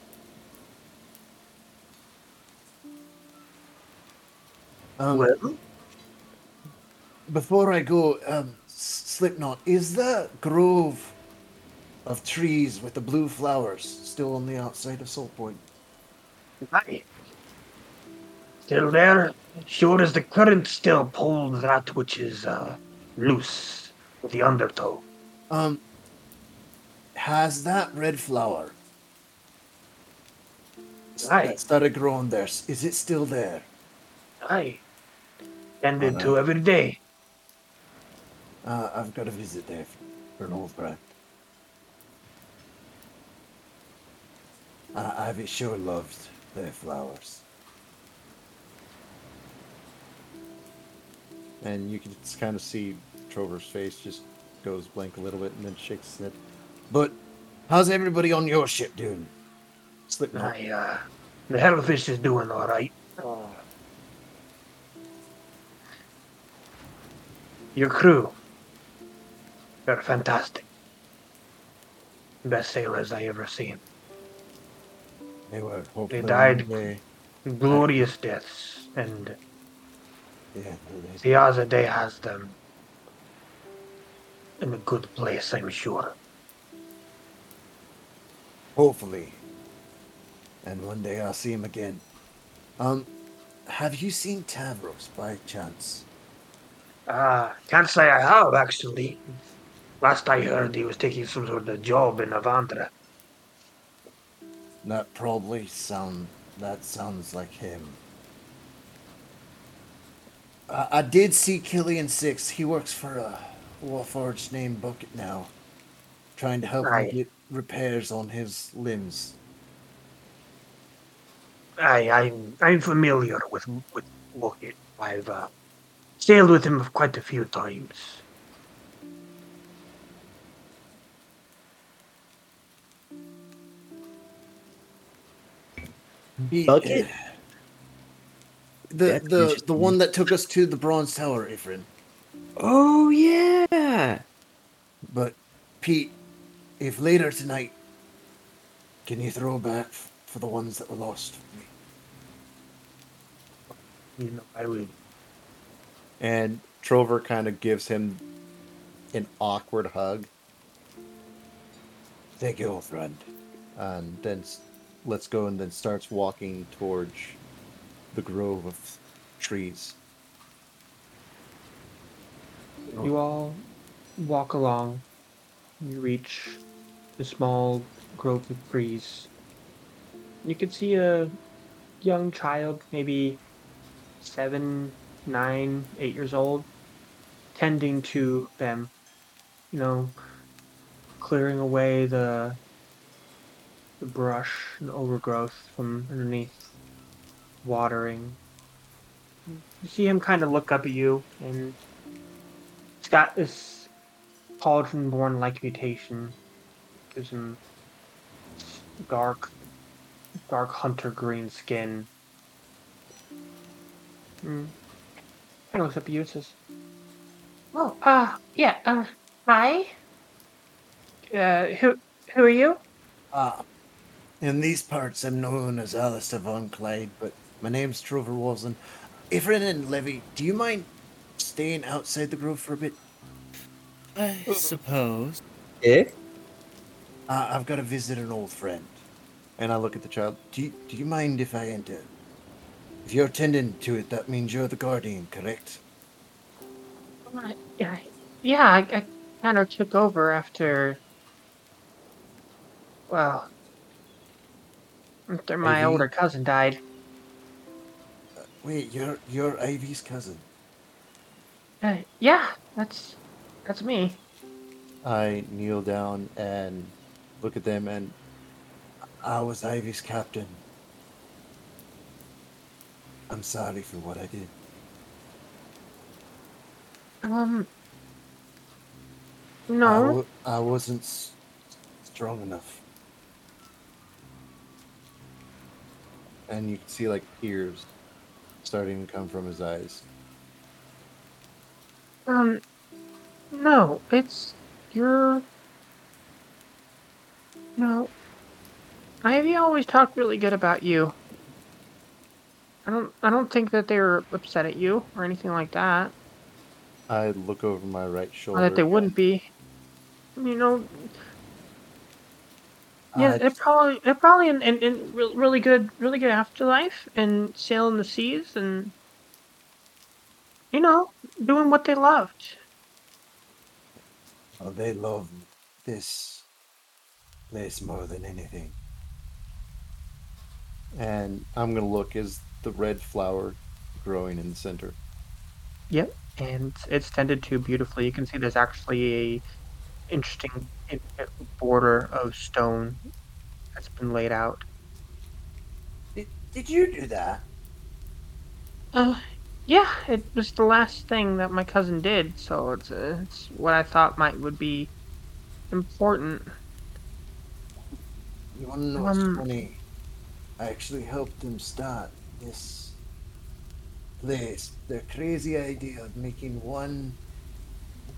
Um, Well, before I go, um, Slipknot, is the grove of trees with the blue flowers still on the outside of Salt Point. Aye. Still there? Sure as the current still pulls that which is uh, loose with the undertow. Um, has that red flower Aye. that started growing there, is it still there? Aye. Tended Alright. to every day. Uh, I've got to visit there for an old friend. Uh, Ivy sure loved their flowers. And you can just kind of see Trover's face just goes blank a little bit and then shakes his head. But how's everybody on your ship doing? Slipknot. Aye, uh, the hellfish is doing all right. Your crew, they're fantastic. Best sailors I ever seen. They were hopefully died. They, Glorious deaths, and yeah, they, Thiazade has them in a good place, I'm sure. hopefully. And one day I'll see him again. Um, have you seen Tavros by chance? Uh, can't say I have, actually. Last I heard, he was taking some sort of job in Avandra. That probably sound. That sounds like him. I, I did see Killian Six. He works for a Warforged named Bucket now, trying to help Aye. him get repairs on his limbs. I, I'm, I'm familiar with with Bucket. I've uh, sailed with him quite a few times. Bucket? The That's the the one that took us to the Bronze Tower, Ifrin. Oh yeah. But Pete, if later tonight, can you throw back for the ones that were lost? for? You know, I will. And Trover kind of gives him an awkward hug Thank you, old friend. and then s- lets go and then starts walking towards the grove of trees. You all walk along. You reach the small grove of trees. You can see a young child, maybe seven, nine, eight years old, tending to them. You know, clearing away the the brush and overgrowth from underneath, watering. You see him kind of look up at you and He's got this cauldron born like mutation. Gives him dark, dark hunter green skin. Mm. Kind of looks up at you and says, "Oh, uh, yeah, uh, hi. Uh, who, who are you? Ah, in these parts, I'm known as Alistair von Clyde, but my name's Trover Waslin. Ifrin and Levi, do you mind staying outside the grove for a bit? I suppose. Eh? Uh, I've got to visit an old friend. And I look at the child. Do you, do you mind if I enter? If you're tending to it, that means you're the guardian, correct? Uh, yeah, yeah, I, I kind of took over after. Well, after my Ivy? older cousin died. Wait, you're you're Ivy's cousin. Uh, yeah, that's that's me. I kneel down and look at them and I was Ivy's captain. I'm sorry for what I did. Um, I, no, w- I wasn't s- strong enough. And you can see like tears starting to come from his eyes. um, no, it's you're. No, Ivy always talked really good about you. I don't, I don't think that they were upset at you or anything like that. I look over my right shoulder. That they wouldn't be. You know, Yeah, Uh, they're probably they're probably in, in, in really good really good afterlife and sailing the seas and you know doing what they loved. oh, they love this place more than anything. And I'm gonna look is the red flower growing in the center. Yep, and it's tended to beautifully. You can see there's actually a interesting intricate border of stone that's been laid out. Did, did you do that? Uh, yeah, it was the last thing that my cousin did, so it's uh, it's what I thought might would be important. You want to know what's Um, funny? I actually helped them start this place. Their crazy idea of making one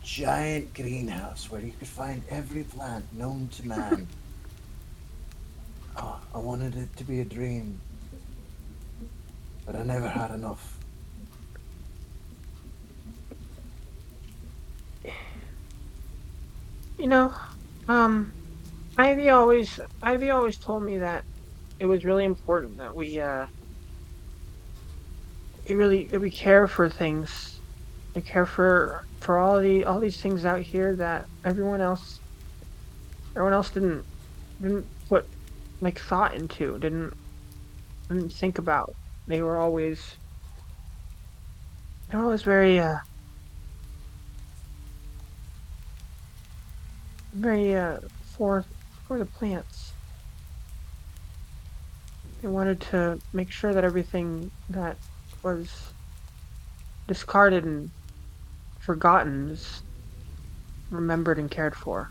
giant greenhouse where you could find every plant known to man. oh, I wanted it to be a dream, but I never had enough. You know, um, Ivy always Ivy always told me that it was really important that we uh we really that we care for things. We care for for all the all these things out here that everyone else everyone else didn't didn't put like thought into, didn't didn't think about. They were always they were always very uh very uh for for the plants. They wanted to make sure that everything that was discarded and forgotten is remembered and cared for.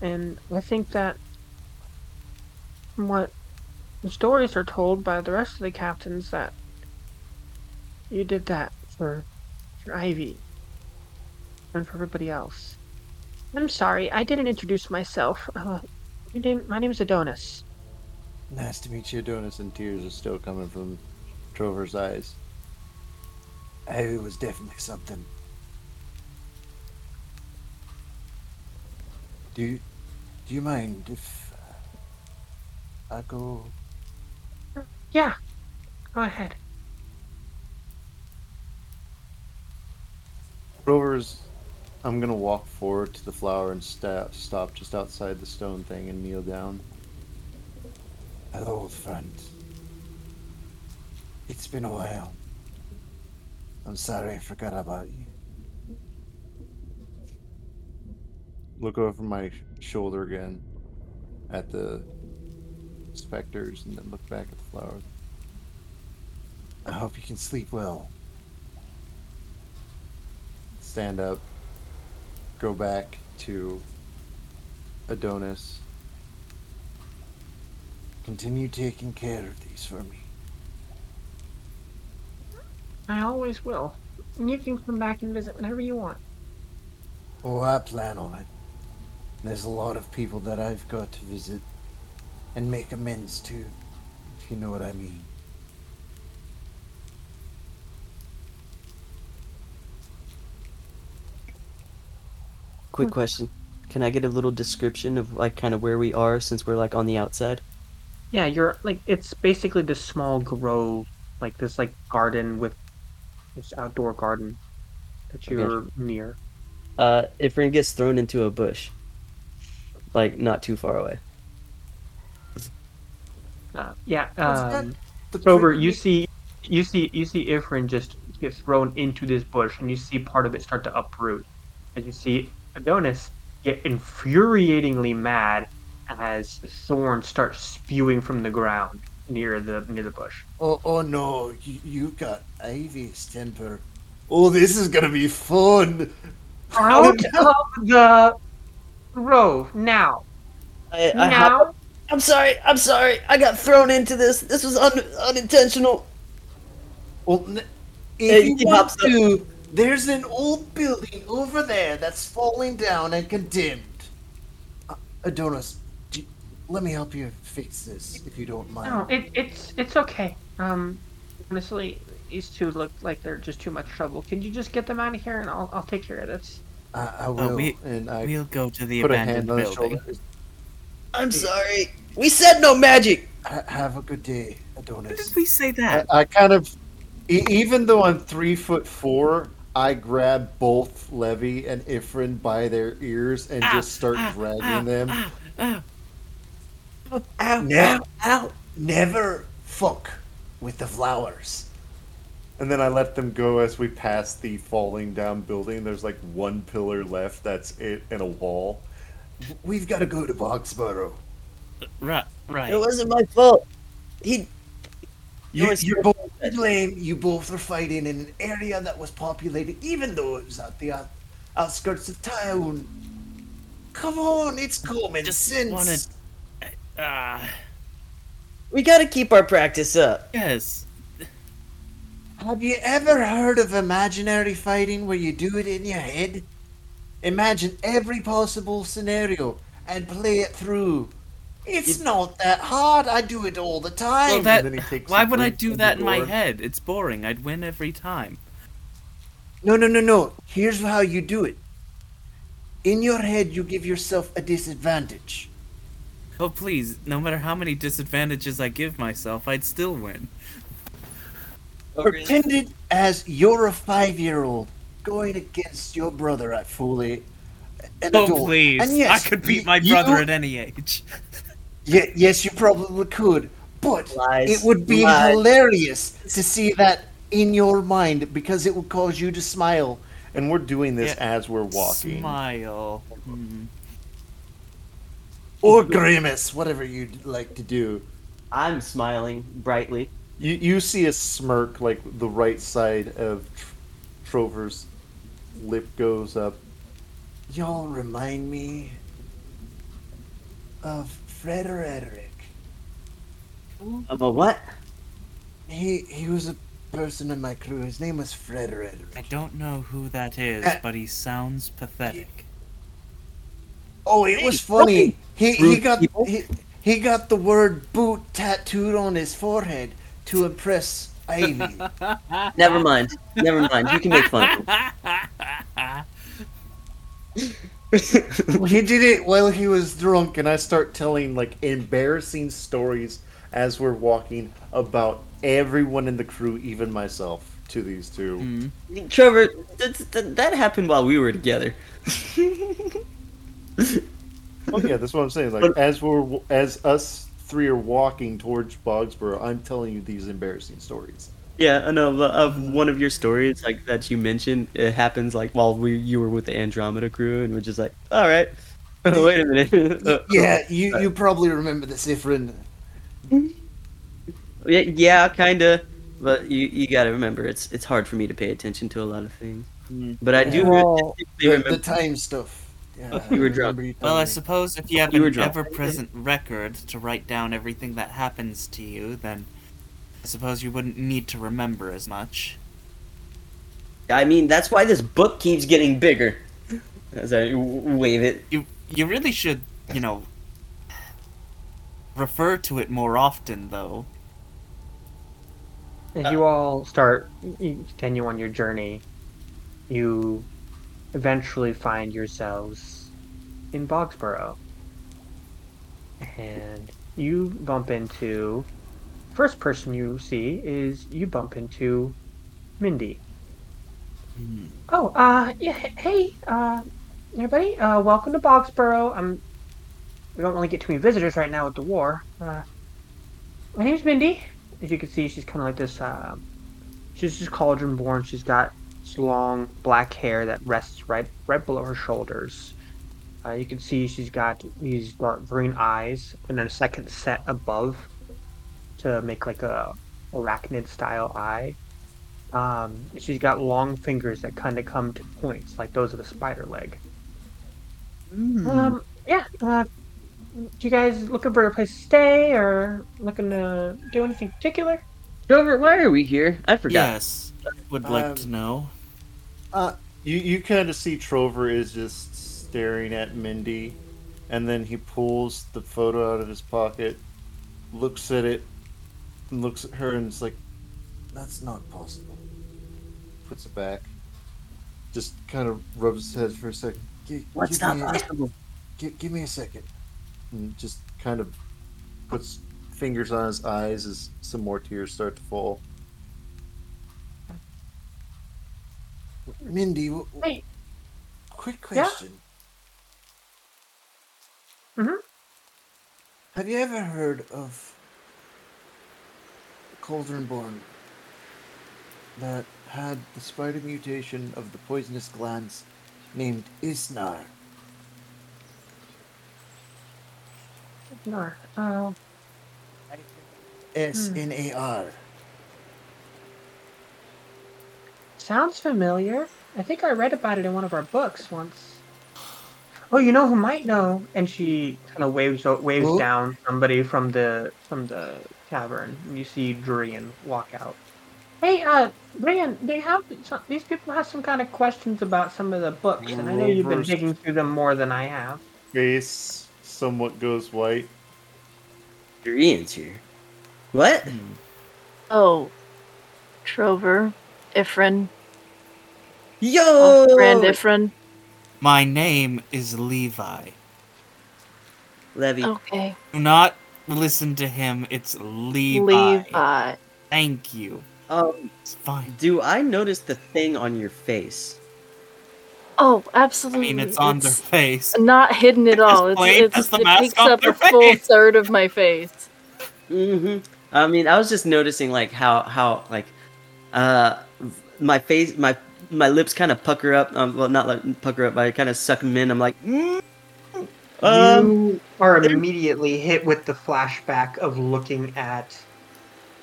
And I think that from what the stories are told by the rest of the captains that you did that for for Ivy and for everybody else. I'm sorry, I didn't introduce myself. Uh, name, my name is Adonis. Nice to meet you. Adonis and tears are still coming from Trover's eyes. Ivy was definitely something. Do you, do you mind if uh, I go? Yeah, go ahead. Trover's. I'm gonna walk forward to the flower and sta- stop just outside the stone thing and kneel down. Hello, old friend. It's been a while. I'm sorry I forgot about you. Look over my shoulder again at the specters and then look back at the flower. I hope you can sleep well. stand up, go back to Adonis. Continue taking care of these for me. I always will. And you can come back and visit whenever you want. Oh, I plan on it. There's a lot of people that I've got to visit and make amends to, if you know what I mean. Quick question. Can I get a little description of like kind of where we are since we're like on the outside? Yeah, you're like it's basically this small grove, like this like garden with this outdoor garden that you're near. Uh, Ifrin gets thrown into a bush, like not too far away. Uh, yeah, that um, The Trover, you see, you see, you see Ifrin just get thrown into this bush, and you see part of it start to uproot, and you see Adonis get infuriatingly mad as thorns start spewing from the ground near the near the bush. Oh, oh no, you, you got Ivy's temper. Oh, this is gonna be fun. Out of the grove now! I, I Now! I'm sorry. I'm sorry. I got thrown into this. This was un- unintentional. Well, n- Hey, if you want hops up. to, there's an old building over there that's falling down and condemned. Uh, Adonis, do, let me help you fix this, if you don't mind. No, it, it's it's okay. Um, honestly, these two look like they're just too much trouble. Can you just get them out of here, and I'll I'll take care of this. I, I will. Oh, we And I we'll go to the abandoned hand building. I'm sorry. We said no magic. Ha- have a good day, Why Adonis. did we say I, that? I kind of, e- even though I'm three foot four, I grab both Levy and Ifrin by their ears and just start dragging them. Ow, Ne- ow. Never fuck with the flowers. And then I let them go as we pass the falling down building. There's like one pillar left. That's it, and a wall. We've got to go to Bogsboro. Right, right. It wasn't my fault. He. You, you're both to blame. You both are fighting in an area that was populated, even though it was at the out- outskirts of town. Come on, it's common just sense. wanted. Ah, We gotta keep our practice up. yes. Have you ever heard of imaginary fighting where you do it in your head? Imagine every possible scenario and play it through. It's not that hard. I do it all the time. Well, that. then he takes Why would I do that the in my head? It's boring. I'd win every time. No, no, no, no. Here's how you do it. In your head, you give yourself a disadvantage. Oh please! No matter how many disadvantages I give myself, I'd still win. Pretend it as you're a five-year-old going against your brother at fully. An Oh adult. please! And yes, I could beat my you- brother at any age. Ye- yes, you probably could, but Lies. it would be Lies. hilarious to see that in your mind because it would cause you to smile. And we're doing this Yeah. as we're walking. Smile. Hmm. Or grimace, whatever you'd like to do. I'm smiling brightly. You you see a smirk like the right side of Trover's lip goes up. Y'all remind me of Frederick. Of a what? He he was a person in my crew. His name was Frederick. I don't know who that is, Uh, but he sounds pathetic. Oh, it was funny. He he got people. he, he got the word boot tattooed on his forehead to impress Ivy. Never mind. Never mind. You can make fun. of him. he did it while he was drunk, and I start telling like embarrassing stories as we're walking about everyone in the crew, even myself, to these two. Hmm. Trover, that, that, that happened while we were together. Oh yeah, that's what I'm saying. Like But- as we're as us three are walking towards Bogsboro, I'm telling you these embarrassing stories. Yeah, I know. Of one of your stories, like that you mentioned, it happens like while we you were with the Andromeda crew, and we're just like, all right, wait a minute. Yeah, you you probably remember this, Ifrin. yeah, yeah, kinda. But you you gotta remember, it's it's hard for me to pay attention to a lot of things. Mm-hmm. But I do Well, distinctly The, remember. the time stuff. Yeah, You were drunk. you Well, telling I suppose if you have You an ever-present record to write down everything that happens to you, then I suppose you wouldn't need to remember as much. I mean, that's why this book keeps getting bigger. As I wave it. You you really should, you know, refer to it more often, though. As you all start, continue on your journey, you eventually find yourselves in Bogsboro. And you bump into. First person you see is you bump into Mindy. Oh, uh, yeah, hey, uh, everybody, uh, welcome to Bogsboro. I'm. We don't really get too many visitors right now with the war. Uh, my name's Mindy as you can see, she's kind of like this. Uh, she's just cauldron born. She's got long black hair that rests right right below her shoulders. Uh, you can see she's got these dark green eyes, and then a second set above to make like a arachnid style eye. Um, she's got long fingers that kind of come to points, like those of a spider leg. Um, yeah. Uh, do you guys looking for a place to stay, or looking to do anything particular? Trover, why are we here? I forgot. Yes, would like Um, to know. Uh, you you kind of see Trover is just staring at Mindy, and then he pulls the photo out of his pocket, looks at it, and looks at her, and is like That's not possible. puts it back. Just kind of rubs his head for a second. What's give not me, possible? gi- give me a second. and just kind of puts fingers on his eyes as some more tears start to fall. Mindy, w- Hey. quick Yeah? question. Mhm. Have you ever heard of Cauldronborn that had the spider mutation of the poisonous glands named Isnar? Isnar. Uh, S N A R. sounds familiar. I think I read about it in one of our books once. Oh, you know who might know? And she kind of waves waves Who? down somebody from the from the tavern. And you see Drian walk out. Hey, uh, Drian, they have some, these people have some kind of questions about some of the books, and I know you've been Rovers. digging through them more than I have. Face somewhat goes white. Ian's here. What? Oh, Trover, Ifrin, Yo! oh, Grand Ifrin. My name is Levi. Levy. Okay, Do not listen to him. It's Levi. Levi. Thank you. Um, It's fine. do I notice the thing on your face? Oh, absolutely. I mean, it's on their face. not hidden at all. It's, plain it's, the it mask takes up their a full third of my face. Mm-hmm. I mean, I was just noticing like how how like uh my face my my lips kind of pucker up. Um, well, not like pucker up, but I kind of suck them in. I'm like, mm, um, you are immediately hit with the flashback of looking at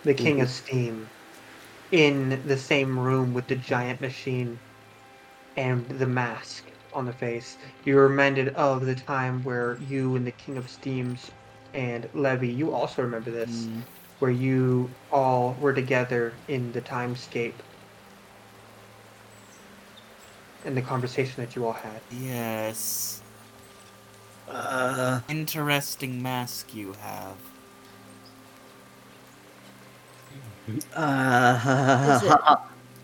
the King of Steam in the same room with the giant machine and the mask on the face. You're reminded of the time where you and the King of Steams and Levy, you also remember this, Mm. where you all were together in the timescape and the conversation that you all had. Yes. uh, Interesting mask you have. uh,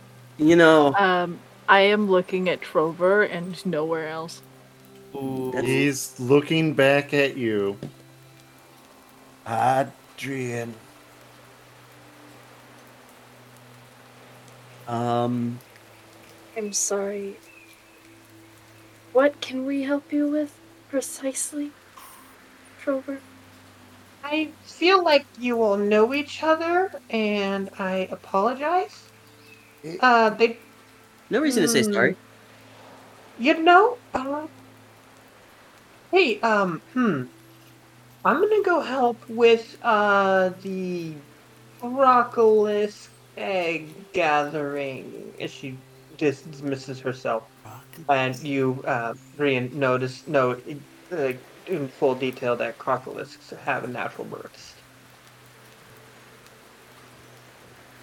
you know, Um, I am looking at Trover and nowhere else. Ooh. He's looking back at you. Adrian. um, I'm sorry. What can we help you with precisely, Trover? I feel like you all know each other, and I apologize. Uh, they, no reason to say Hmm. sorry. you know, uh, hey, um, hmm, I'm gonna go help with uh the Crocolisk egg gathering. And she dismisses herself, and you, uh, Drian, notice note uh, in full detail that Crocolisks have a natural birth.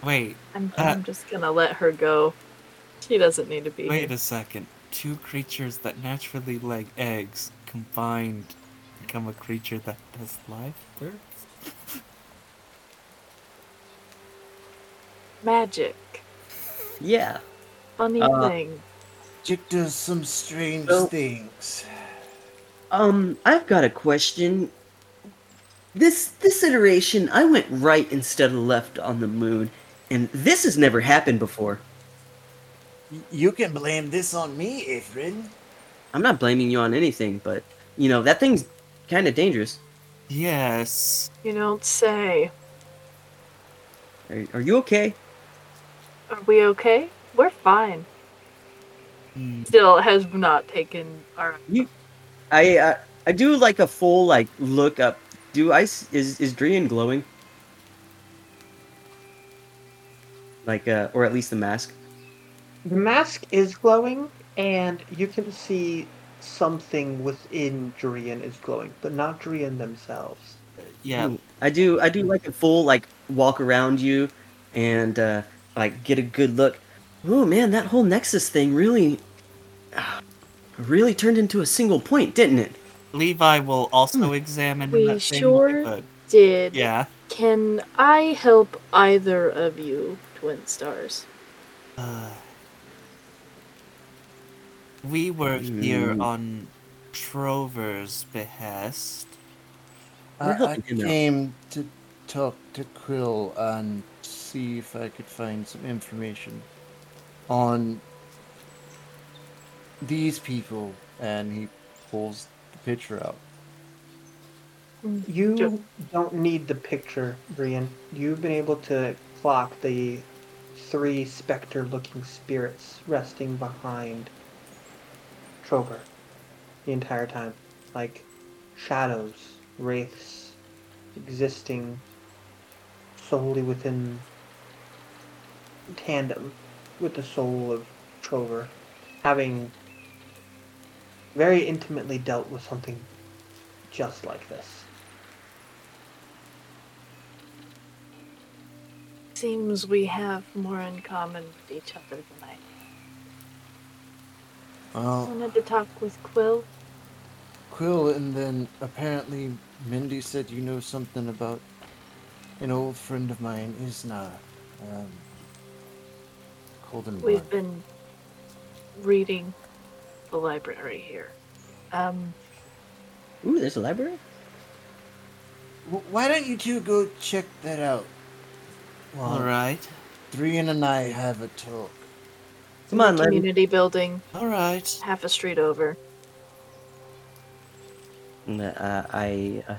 Wait, I'm, Uh, I'm just gonna let her go. She doesn't need to be wait here. a second. Two creatures that naturally lay eggs combined become a creature that does live births? Magic. Yeah. Funny Uh, thing. Chick does some strange So- things. Um, I've got a question. This this iteration, I went right instead of left on the moon, and this has never happened before. You can blame this on me, Ifrin. I'm not blaming you on anything, but you know that thing's kind of dangerous. Yes. You don't say. Are, are you okay? Are we okay? We're fine. Still has not taken our. I uh, I do like a full like look up. Do I is is Drian glowing? Like uh, or at least the mask. The mask is glowing, and you can see something within Drian is glowing, but not Drian themselves. Yeah. Ooh, I do I do like a full like walk around you, and uh, like get a good look. Oh man, that whole Nexus thing really, really turned into a single point, didn't it? Levi will also examine We that thing, sure but Did. yeah. Can I help either of you, Twin Stars? Uh, we were here Hmm. on Trover's behest. I, I helping him out. came to talk to Quill and see if I could find some information on these people, and he pulls the picture out. You Ju- don't need the picture, Drian. You've been able to clock the three specter looking spirits resting behind Trover the entire time. Like shadows, wraiths, existing solely within tandem with the soul of Trover, having very intimately dealt with something just like this. Seems we have more in common with each other than I Well, wanted to talk with Quill. Quill, and then apparently Mindy said you know something about an old friend of mine, Isnar. Um, Colden We've been reading the library here. Um, Ooh, there's a library. W- Why don't you two go check that out? While All right. Drian and I have a talk. Come on, the Len. community building, All right. half a street over. And, uh, I, uh,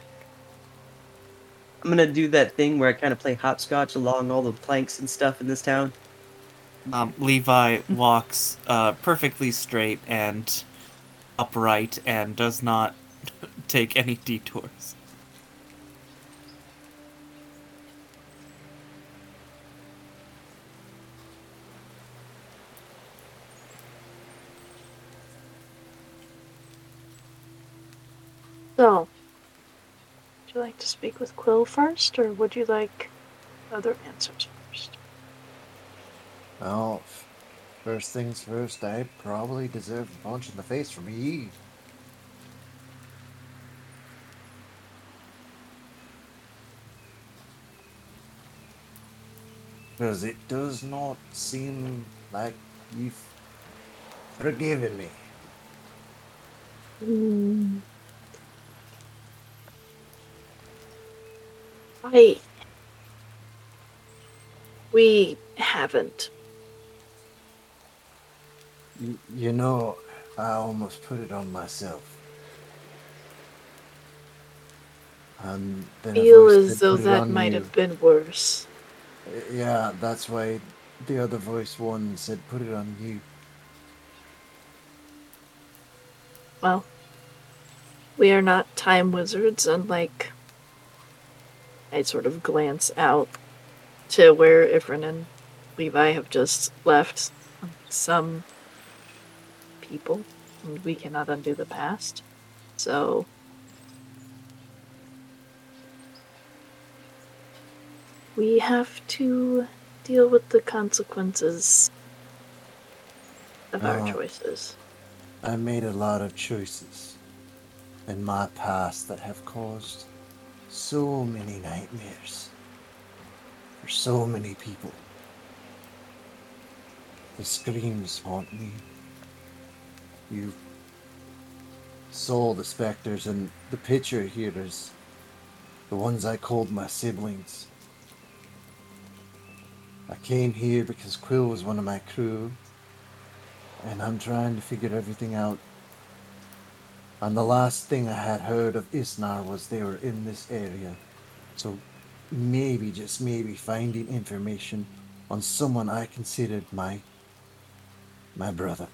I'm gonna do that thing where I kind of play hopscotch along all the planks and stuff in this town. Um, Levi walks uh, perfectly straight and upright and does not take any detours. So, would you like to speak with Quill first, or would you like other answers? Well, first things first, I probably deserve a punch in the face from Eve. Because it does not seem like you've forgiven me. Hmm. I. We haven't. You, you know, I almost put it on myself. And then Feel as though that might you." have been worse. Yeah, that's why the other voice one said put it on you. Well, we are not time wizards, unlike. I sort of glance out to where Ifrin and Levi have just left some people, and we cannot undo the past. So. We have to deal with the consequences of our Ah. choices. I made a lot of choices in my past that have caused so many nightmares for so many people. The screams haunt me. You saw the specters, and the picture here is the ones I called my siblings. I came here because Quill was one of my crew, and I'm trying to figure everything out. And the last thing I had heard of Isnar was they were in this area. So maybe, just maybe, finding information on someone I considered my my brother.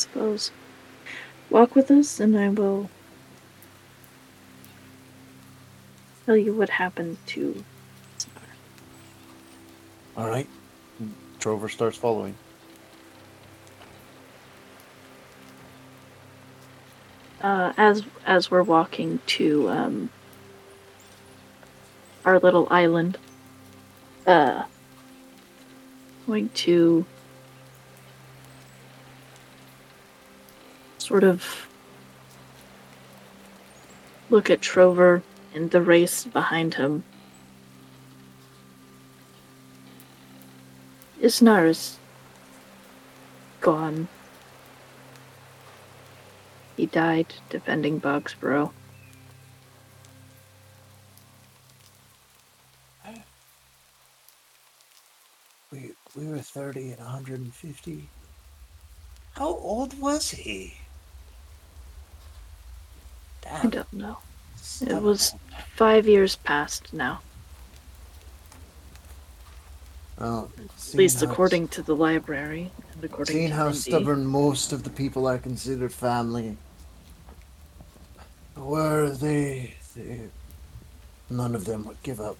Suppose. Walk with us, and I will tell you what happened to. All right. Trover starts following. Uh, as as we're walking to um, our little island, uh, going to sort of look at Trover and the race behind him. Isnar is gone. He died defending Bogsboro. We we were thirty and 150. How old was he? I don't know. It stubborn. was five years past now, Well, at least according to the library and according Seeing to how Mindy. stubborn most of the people I considered family were, they, they, none of them would give up.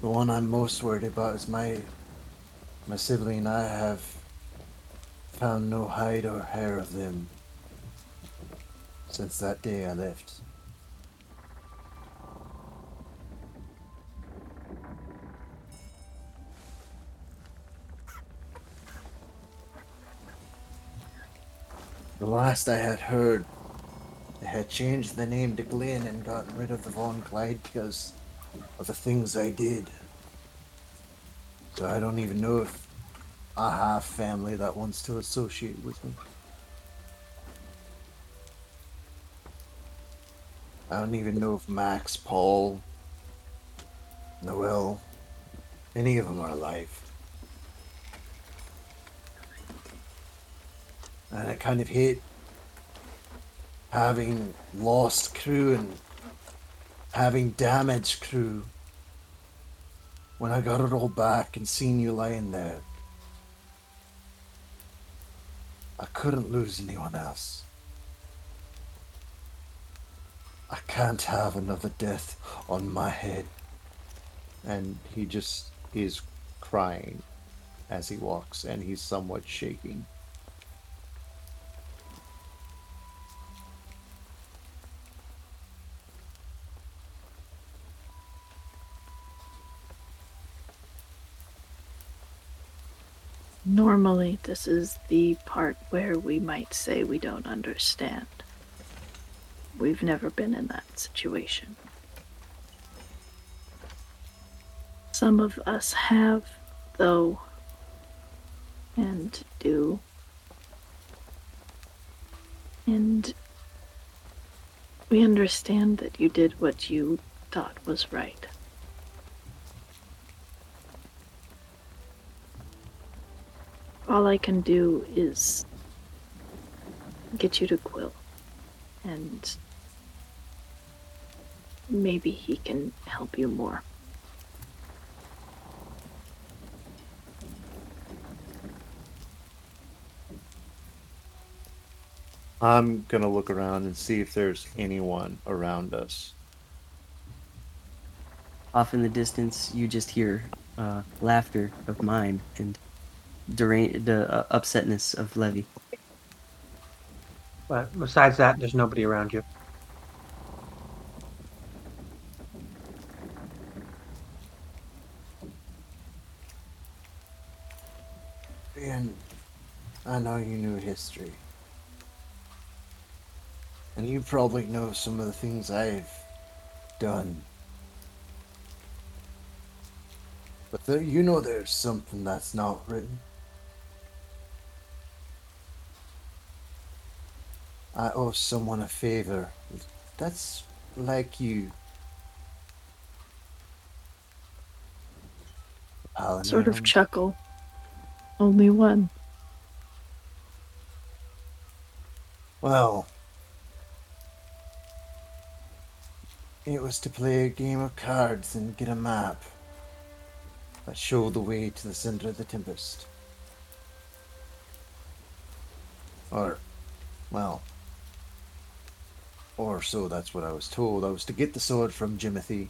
The one I'm most worried about is my, my sibling. I have found no hide or hair of them since that day I left. The last I had heard, they had changed the name to Glenn and gotten rid of the Von Clyde because of the things I did. So I don't even know if I have family that wants to associate with me. I don't even know if Max, Paul, Noel, any of them are alive. And I kind of hate having lost crew and having damaged crew. When I got it all back and seen you lying there, I couldn't lose anyone else. I can't have another death on my head. And he just is crying as he walks, and he's somewhat shaking. Normally, this is the part where we might say we don't understand. We've never been in that situation. Some of us have, though, and do. And we understand that you did what you thought was right. all I can do is get you to Quill. And maybe he can help you more. I'm gonna look around and see if there's anyone around us. Off in the distance, you just hear uh, laughter of mine and dera- the uh, upsetness of Levy. But besides that, there's nobody around you. And I know you knew history. And you probably know some of the things I've done. But there, you know there's something that's not written. I owe someone a favor. That's like you. Sort of chuckle. Only one. Well, it was to play a game of cards and get a map that showed the way to the center of the Tempest. Or, well, or so that's what I was told. I was to get the sword from Jimothy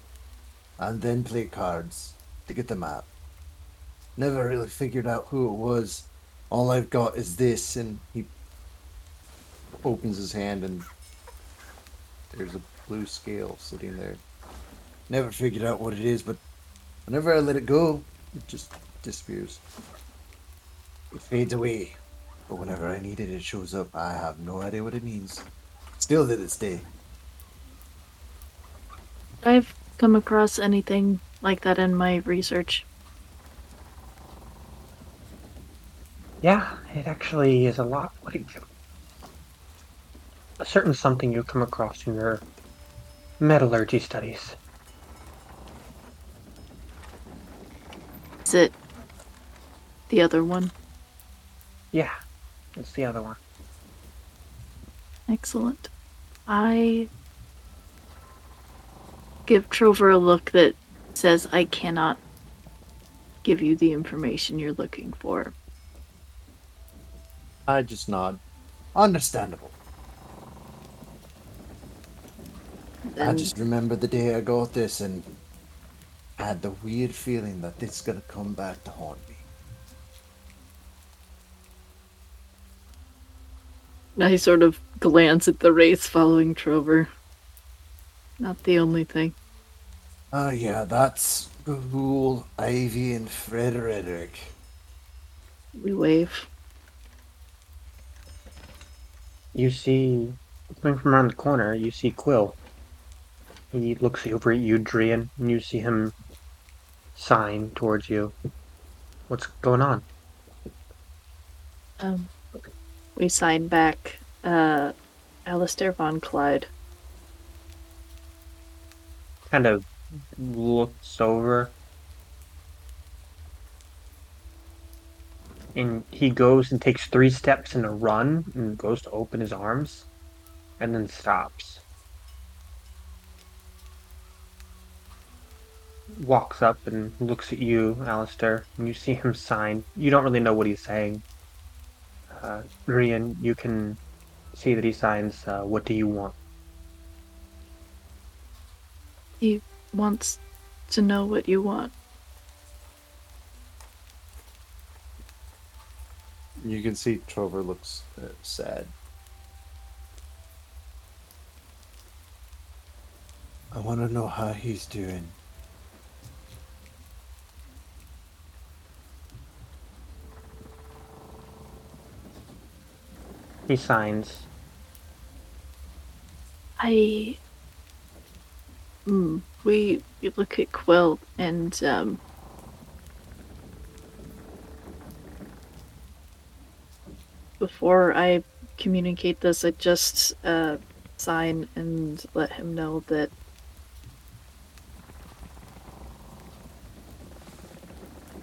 and then play cards to get the map. Never really figured out who it was. All I've got is this, and he Opens his hand and there's a blue scale sitting there. Never figured out what it is, but whenever I let it go, It just disappears. it fades away. But whenever I need it, it shows up. I have no idea what it means. Still to this day. I've come across anything like that in my research. Yeah, it actually is a lot like a certain something you come across in your metallurgy studies. Is it the other one? Yeah, it's the other one. Excellent. I give Trover a look that says I cannot give you the information you're looking for. I just nod. Understandable. I just remember the day I got this and I had the weird feeling that this is gonna come back to haunt me. I sort of glance at the race following Trover. Not the only thing. Oh yeah, that's Ghoul, Ivy, and Frederick. We wave. You see, coming from around the corner, you see Quill. He looks over at you, Drian, and you see him sign towards you. What's going on? Um, we sign back. Uh, Alistair von Clyde. Kind of looks over. And he goes and takes three steps in a run and goes to open his arms and then stops. Walks up and looks at you, Alistair, and you see him sign. You don't really know what he's saying. Uh, Drian, you can see that he signs, uh, What do you want? He wants to know what you want. You can see Trover looks uh, sad. I want to know how he's doing. He signs, I. Mm, we, we look at Quill and um. Before I communicate this, I just uh, sign and let him know that.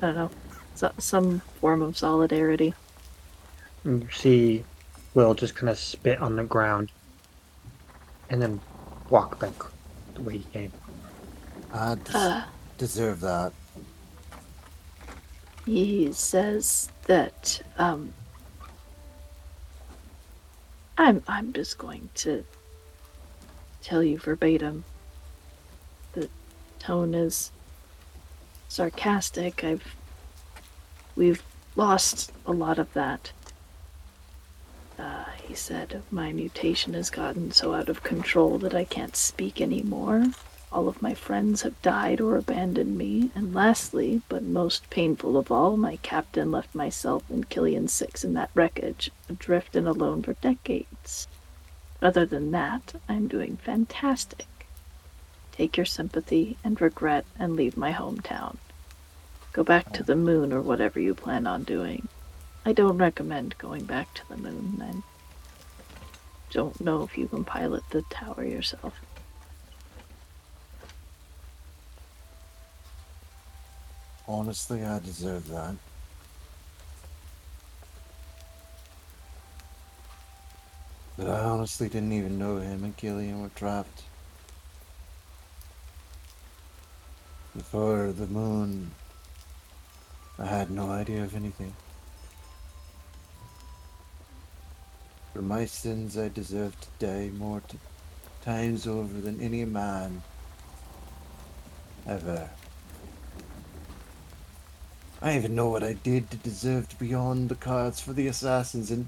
I don't know, so, some form of solidarity. you see Will just kind of spit on the ground and then walk back the way he came. I des- Uh, deserve that. He says that um I'm I'm just going to tell you verbatim. The tone is sarcastic. I've we've lost a lot of that. Uh, he said my mutation has gotten so out of control that I can't speak anymore. All of my friends have died or abandoned me, and lastly, but most painful of all, my captain left myself and Killian Six in that wreckage, adrift and alone for decades. Other than that, I'm doing fantastic. Take your sympathy and regret and leave my hometown. Go back to the moon or whatever you plan on doing. I don't recommend going back to the moon. I don't know if you can pilot the tower yourself. Honestly, I deserve that. But I honestly didn't even know him and Gillian were trapped. Before the moon, I had no idea of anything. For my sins, I deserve to die more t- times over than any man ever. I even know what I did to deserve to be on the cards for the assassins and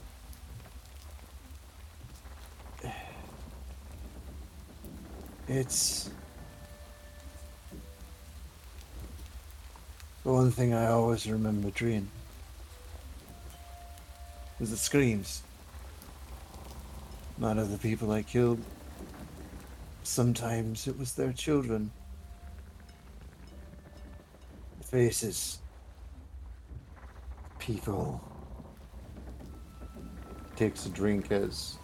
it's the one thing I always remember dreaming was the screams. Not of the people I killed. Sometimes it was their children. Faces people takes a drink as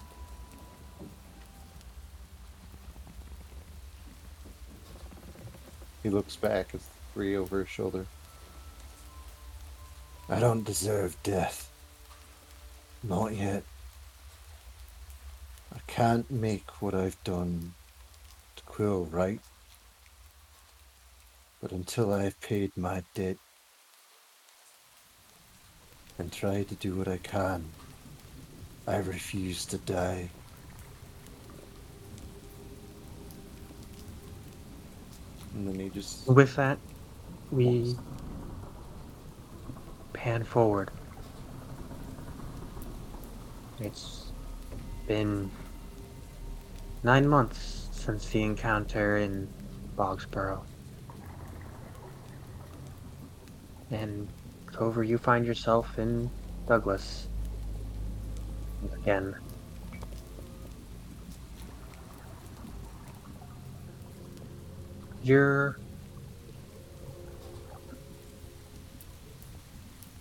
he looks back at three over his shoulder. I don't deserve death. Not yet. I can't make what I've done to Quill right. But until I've paid my debt and tried to do what I can, I refuse to die. And then he just With that, we pan forward. It's been nine months since the encounter in Bogsboro. And over you find yourself in Douglas. Again. You're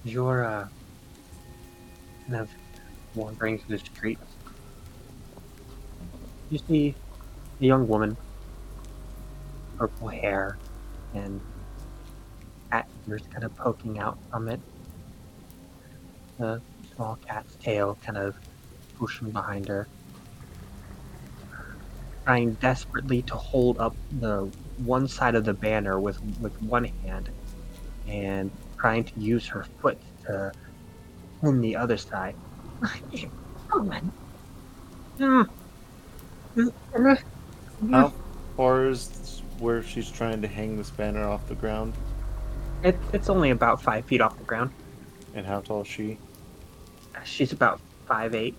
you're uh kind of wandering through the streets. You see a young woman, purple hair, and cat ears kind of poking out from it. A small cat's tail kind of pushing behind her. Trying desperately to hold up the one side of the banner with, with one hand and trying to use her foot to pin the other side. Mm. How far is where she's trying to hang this banner off the ground? It, it's only about five feet off the ground. And how tall is she? She's about five eight.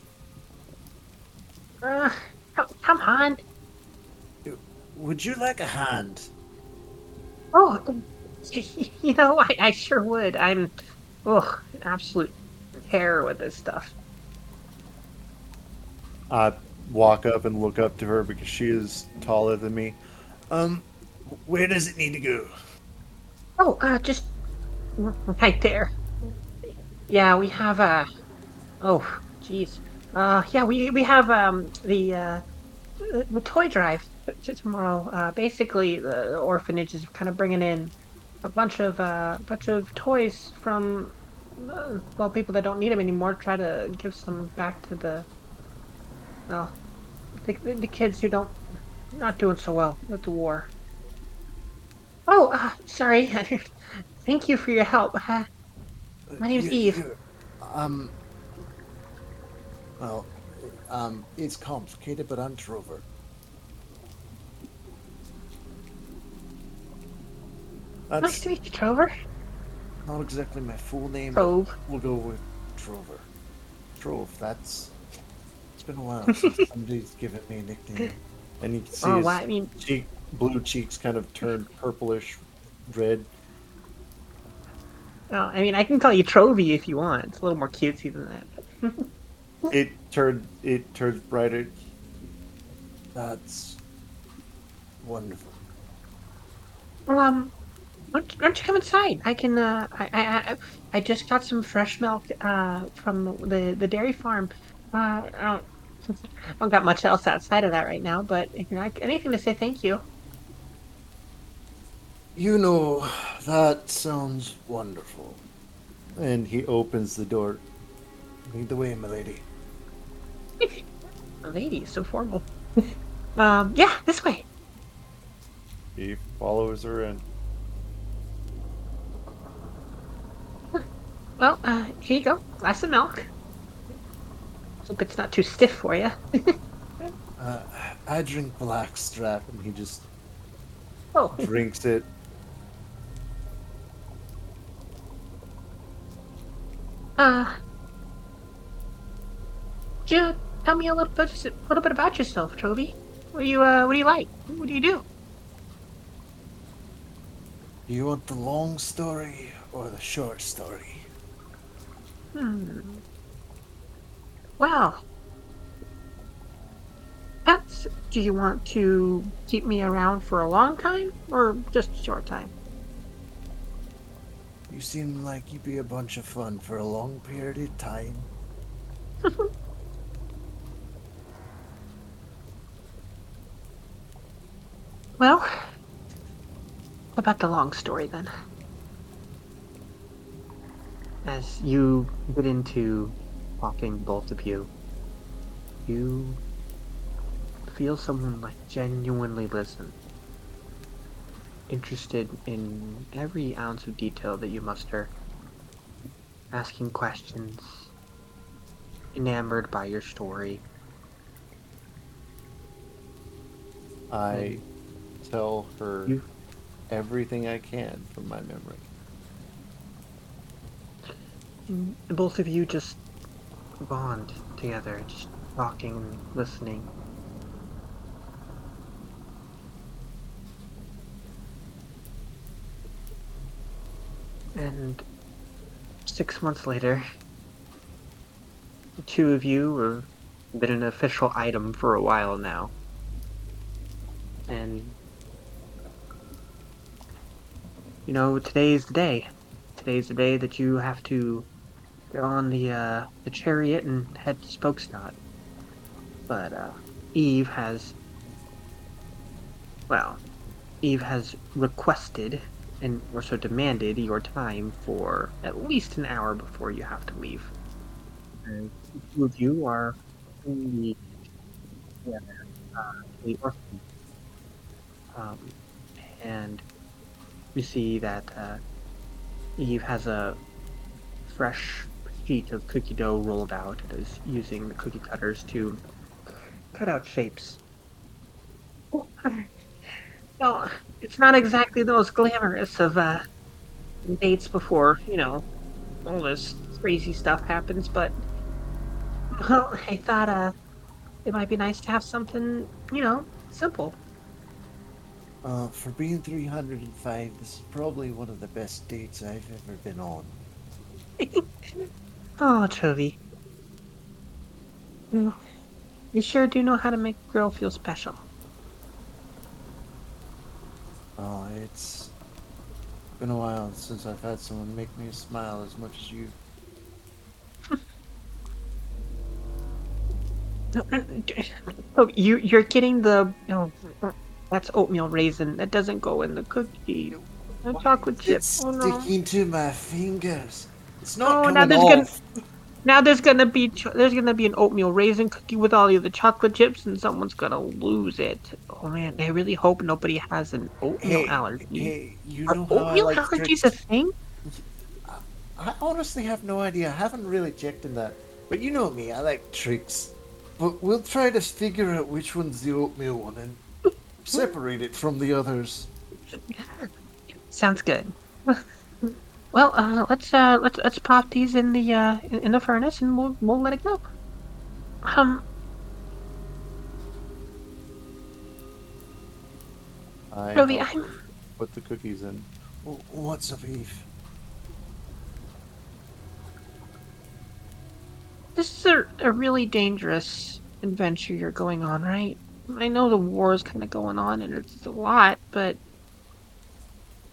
Uh, come on. Would you like a hand? Oh, you know, I, I sure would. I'm, oh, an absolute terror with this stuff. I walk up and look up to her because she is taller than me. Um, where does it need to go? Oh, uh, just right there. Yeah, we have uh oh, jeez. Uh, yeah, we we have um the uh the, toy drive tomorrow. Uh, basically, the orphanage is kind of bringing in a bunch of uh bunch of toys from uh, well people that don't need them anymore. Try to give some back to the well the, the kids who don't not doing so well with the war. Oh, uh, sorry. Thank you for your help. Uh, My name's You- Eve. you- um, well, um, it's complicated, but I'm Trover. nice to meet you, Trover. Not exactly my full name. Trove. We'll go with Trover. Trove, that's. It's been a while since somebody's given me a nickname. and you can see Oh, his wow. I mean, cheek, blue cheeks kind of turned purplish red. oh, I mean, I can call you Trovy if you want. It's a little more cutesy than that. It turned it turns brighter. That's wonderful. Well, um, why don't, why don't you come inside? I can. Uh, I, I, I, I just got some fresh milk. Uh, from the the dairy farm. Uh, I don't, got much else outside of that right now. But if you like anything to say thank you. You know, that sounds wonderful. And he opens the door. Lead the way, milady. Lady, My lady so formal. um, yeah, this way. He follows her in. Well, uh, here you go. Glass of milk. Hope it's not too stiff for you. Uh, I drink blackstrap. And he just oh, drinks it. uh, could you tell me a little bit, just a little bit about yourself, Trovy? What do you, uh, what do you like? What do you do? Do you want the long story or the short story? Hmm. Well, pets, do you want to keep me around for a long time or just a short time? You seem like you'd be a bunch of fun for a long period of time. well, about the long story then. As you get into talking, both of you, you feel someone like genuinely listen. Interested in every ounce of detail that you muster. Asking questions. Enamored by your story. I hmm. tell her You- everything I can from my memory. Mm, both of you just bond together, just talking and listening. And six months later, the two of you have been an official item for a while now. And you know, today's the day. Today's the day that you have to on the uh, the chariot and head to Spokesnot. But uh, Eve has, well, Eve has requested and also demanded your time for at least an hour before you have to leave. And two of you are in the together, uh, the orphan. Um, and you see that uh, Eve has a fresh sheet of cookie dough rolled out and is using the cookie cutters to cut out shapes. No, it's not exactly the most glamorous of uh, dates before, you know, all this crazy stuff happens, but well, I thought uh, it might be nice to have something, you know, simple. Uh, for being 305, this is probably one of the best dates I've ever been on. Oh, Trovy. You, mm. you sure do know how to make a girl feel special. Oh, it's been a while since I've had someone make me smile as much as you. Oh, you you're getting the oh, that's oatmeal raisin. That doesn't go in the cookie. The chocolate chip. It's Oh no. sticking to my fingers. It's not Oh, now there's off. gonna now there's gonna be cho- there's gonna be an oatmeal raisin cookie with all the chocolate chips, and someone's gonna lose it. Oh man, I really hope nobody has an oatmeal Hey, allergy. hey, you Are know oatmeal like allergies a thing? I honestly have no idea. I haven't really checked in that. But you know me, I like tricks. But we'll try to figure out which one's the oatmeal one and separate it from the others. Sounds good. Well, uh, let's uh, let's let's pop these in the uh, in, in the furnace, and we'll we'll let it go. Um, I Trovy, I'm put the cookies in. What's a beef? this is a, a really dangerous adventure you're going on, right? I know the war is kind of going on, and it's a lot, but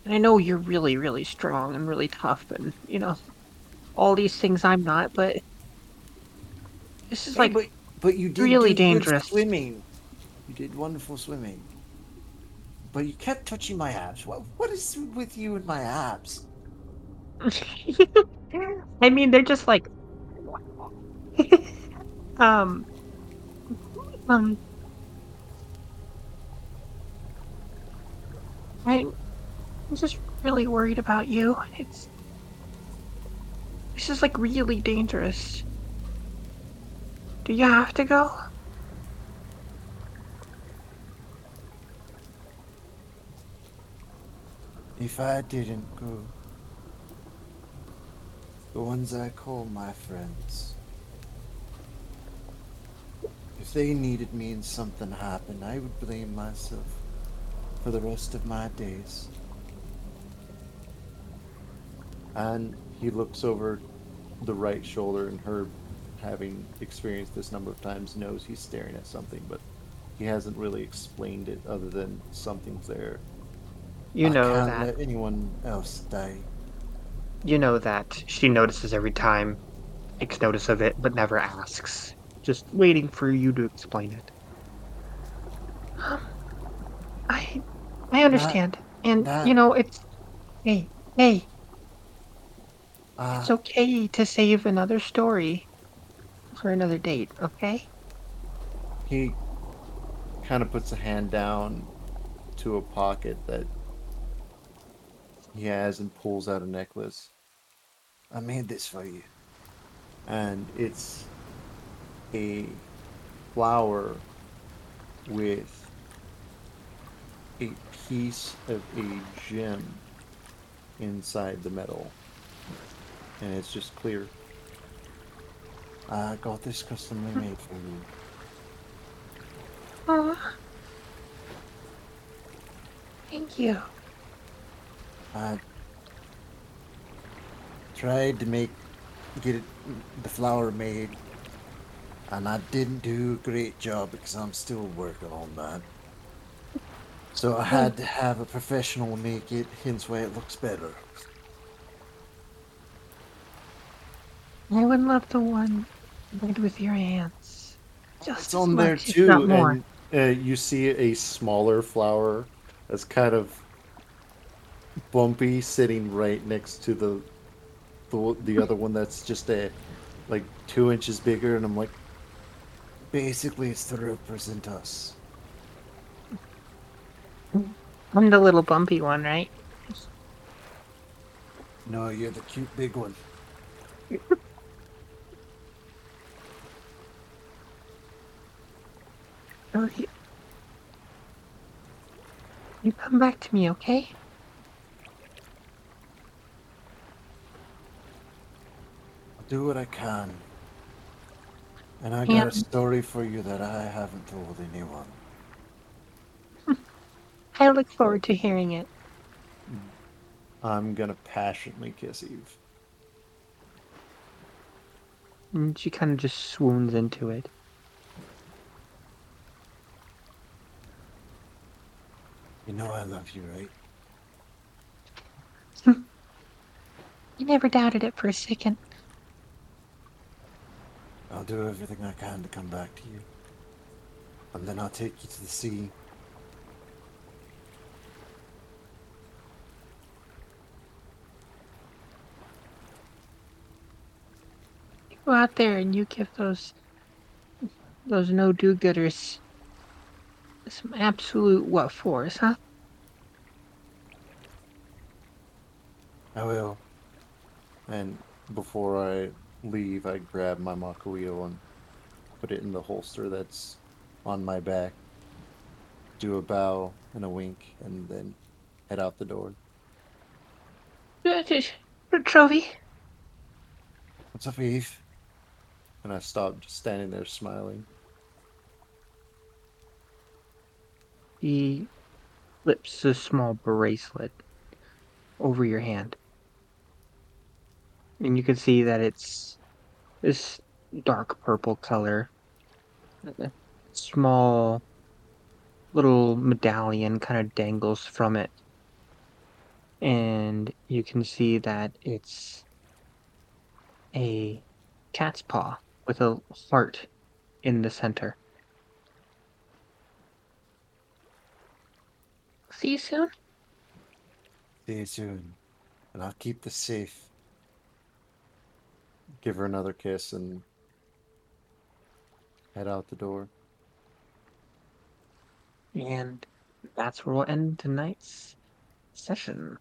and I know you're really, really strong and really tough, and you know all these things I'm not, but this is Hey, like but, but you did really dangerous. swimming. You did wonderful swimming. But you kept touching my abs. What what is with you and my abs? I mean, they're just like, um, um, I, I'm just really worried about you. It's, this is like really dangerous. Do you have to go? If I didn't go, the ones I call my friends, if they needed me and something happened, I would blame myself for the rest of my days. And he looks over the right shoulder, and her, having experienced this number of times, knows he's staring at something, but he hasn't really explained it other than something's there. You I know can't that. let anyone else die. You know that she notices every time, takes notice of it, but never asks. Just waiting for you to explain it. Um, I I understand. and, that- you know, it's. Hey, hey, Uh, it's okay to save another story for another date, okay? He kind of puts a hand down to a pocket that he has and pulls out a necklace. I made this for you. And it's a flower with a piece of a gem inside the metal. And it's just clear. I got this customly made for you. Aw. Thank you. I tried to make get it, the flower made, and I didn't do a great job because I'm still working on that. So I had to have a professional make it, hence why it looks better. I would love the one made with your hands. Just It's on there much, if too, and uh, you see a smaller flower that's kind of bumpy, sitting right next to the the the other one that's just a like two inches bigger, and I'm like, Basically, it's to represent us. I'm the little bumpy one, right? No, you're the cute big one. Oh, you, you come back to me, okay? I'll do what I can. And I got a story for you that I haven't told anyone. I look forward to hearing it. Hmm. I'm gonna passionately kiss Eve. And she kind of just swoons into it. You know I love you, right? You never doubted it for a second. I'll do everything I can to come back to you. And then I'll take you to the sea. You go out there and you give those those no do gooders some absolute what fors, huh? I will. And before I leave, I grab my Makuyo and put it in the holster that's on my back. Do a bow and a wink, and then head out the door. Trovy. What's up, Eve? And I stopped, just standing there smiling. He flips a small bracelet over your hand. And you can see that it's this dark purple color. A small little medallion kind of dangles from it. And you can see that it's a cat's paw with a heart in the center. See you soon. See you soon. And I'll keep this safe. Give her another kiss and head out the door. And that's where we'll end tonight's session.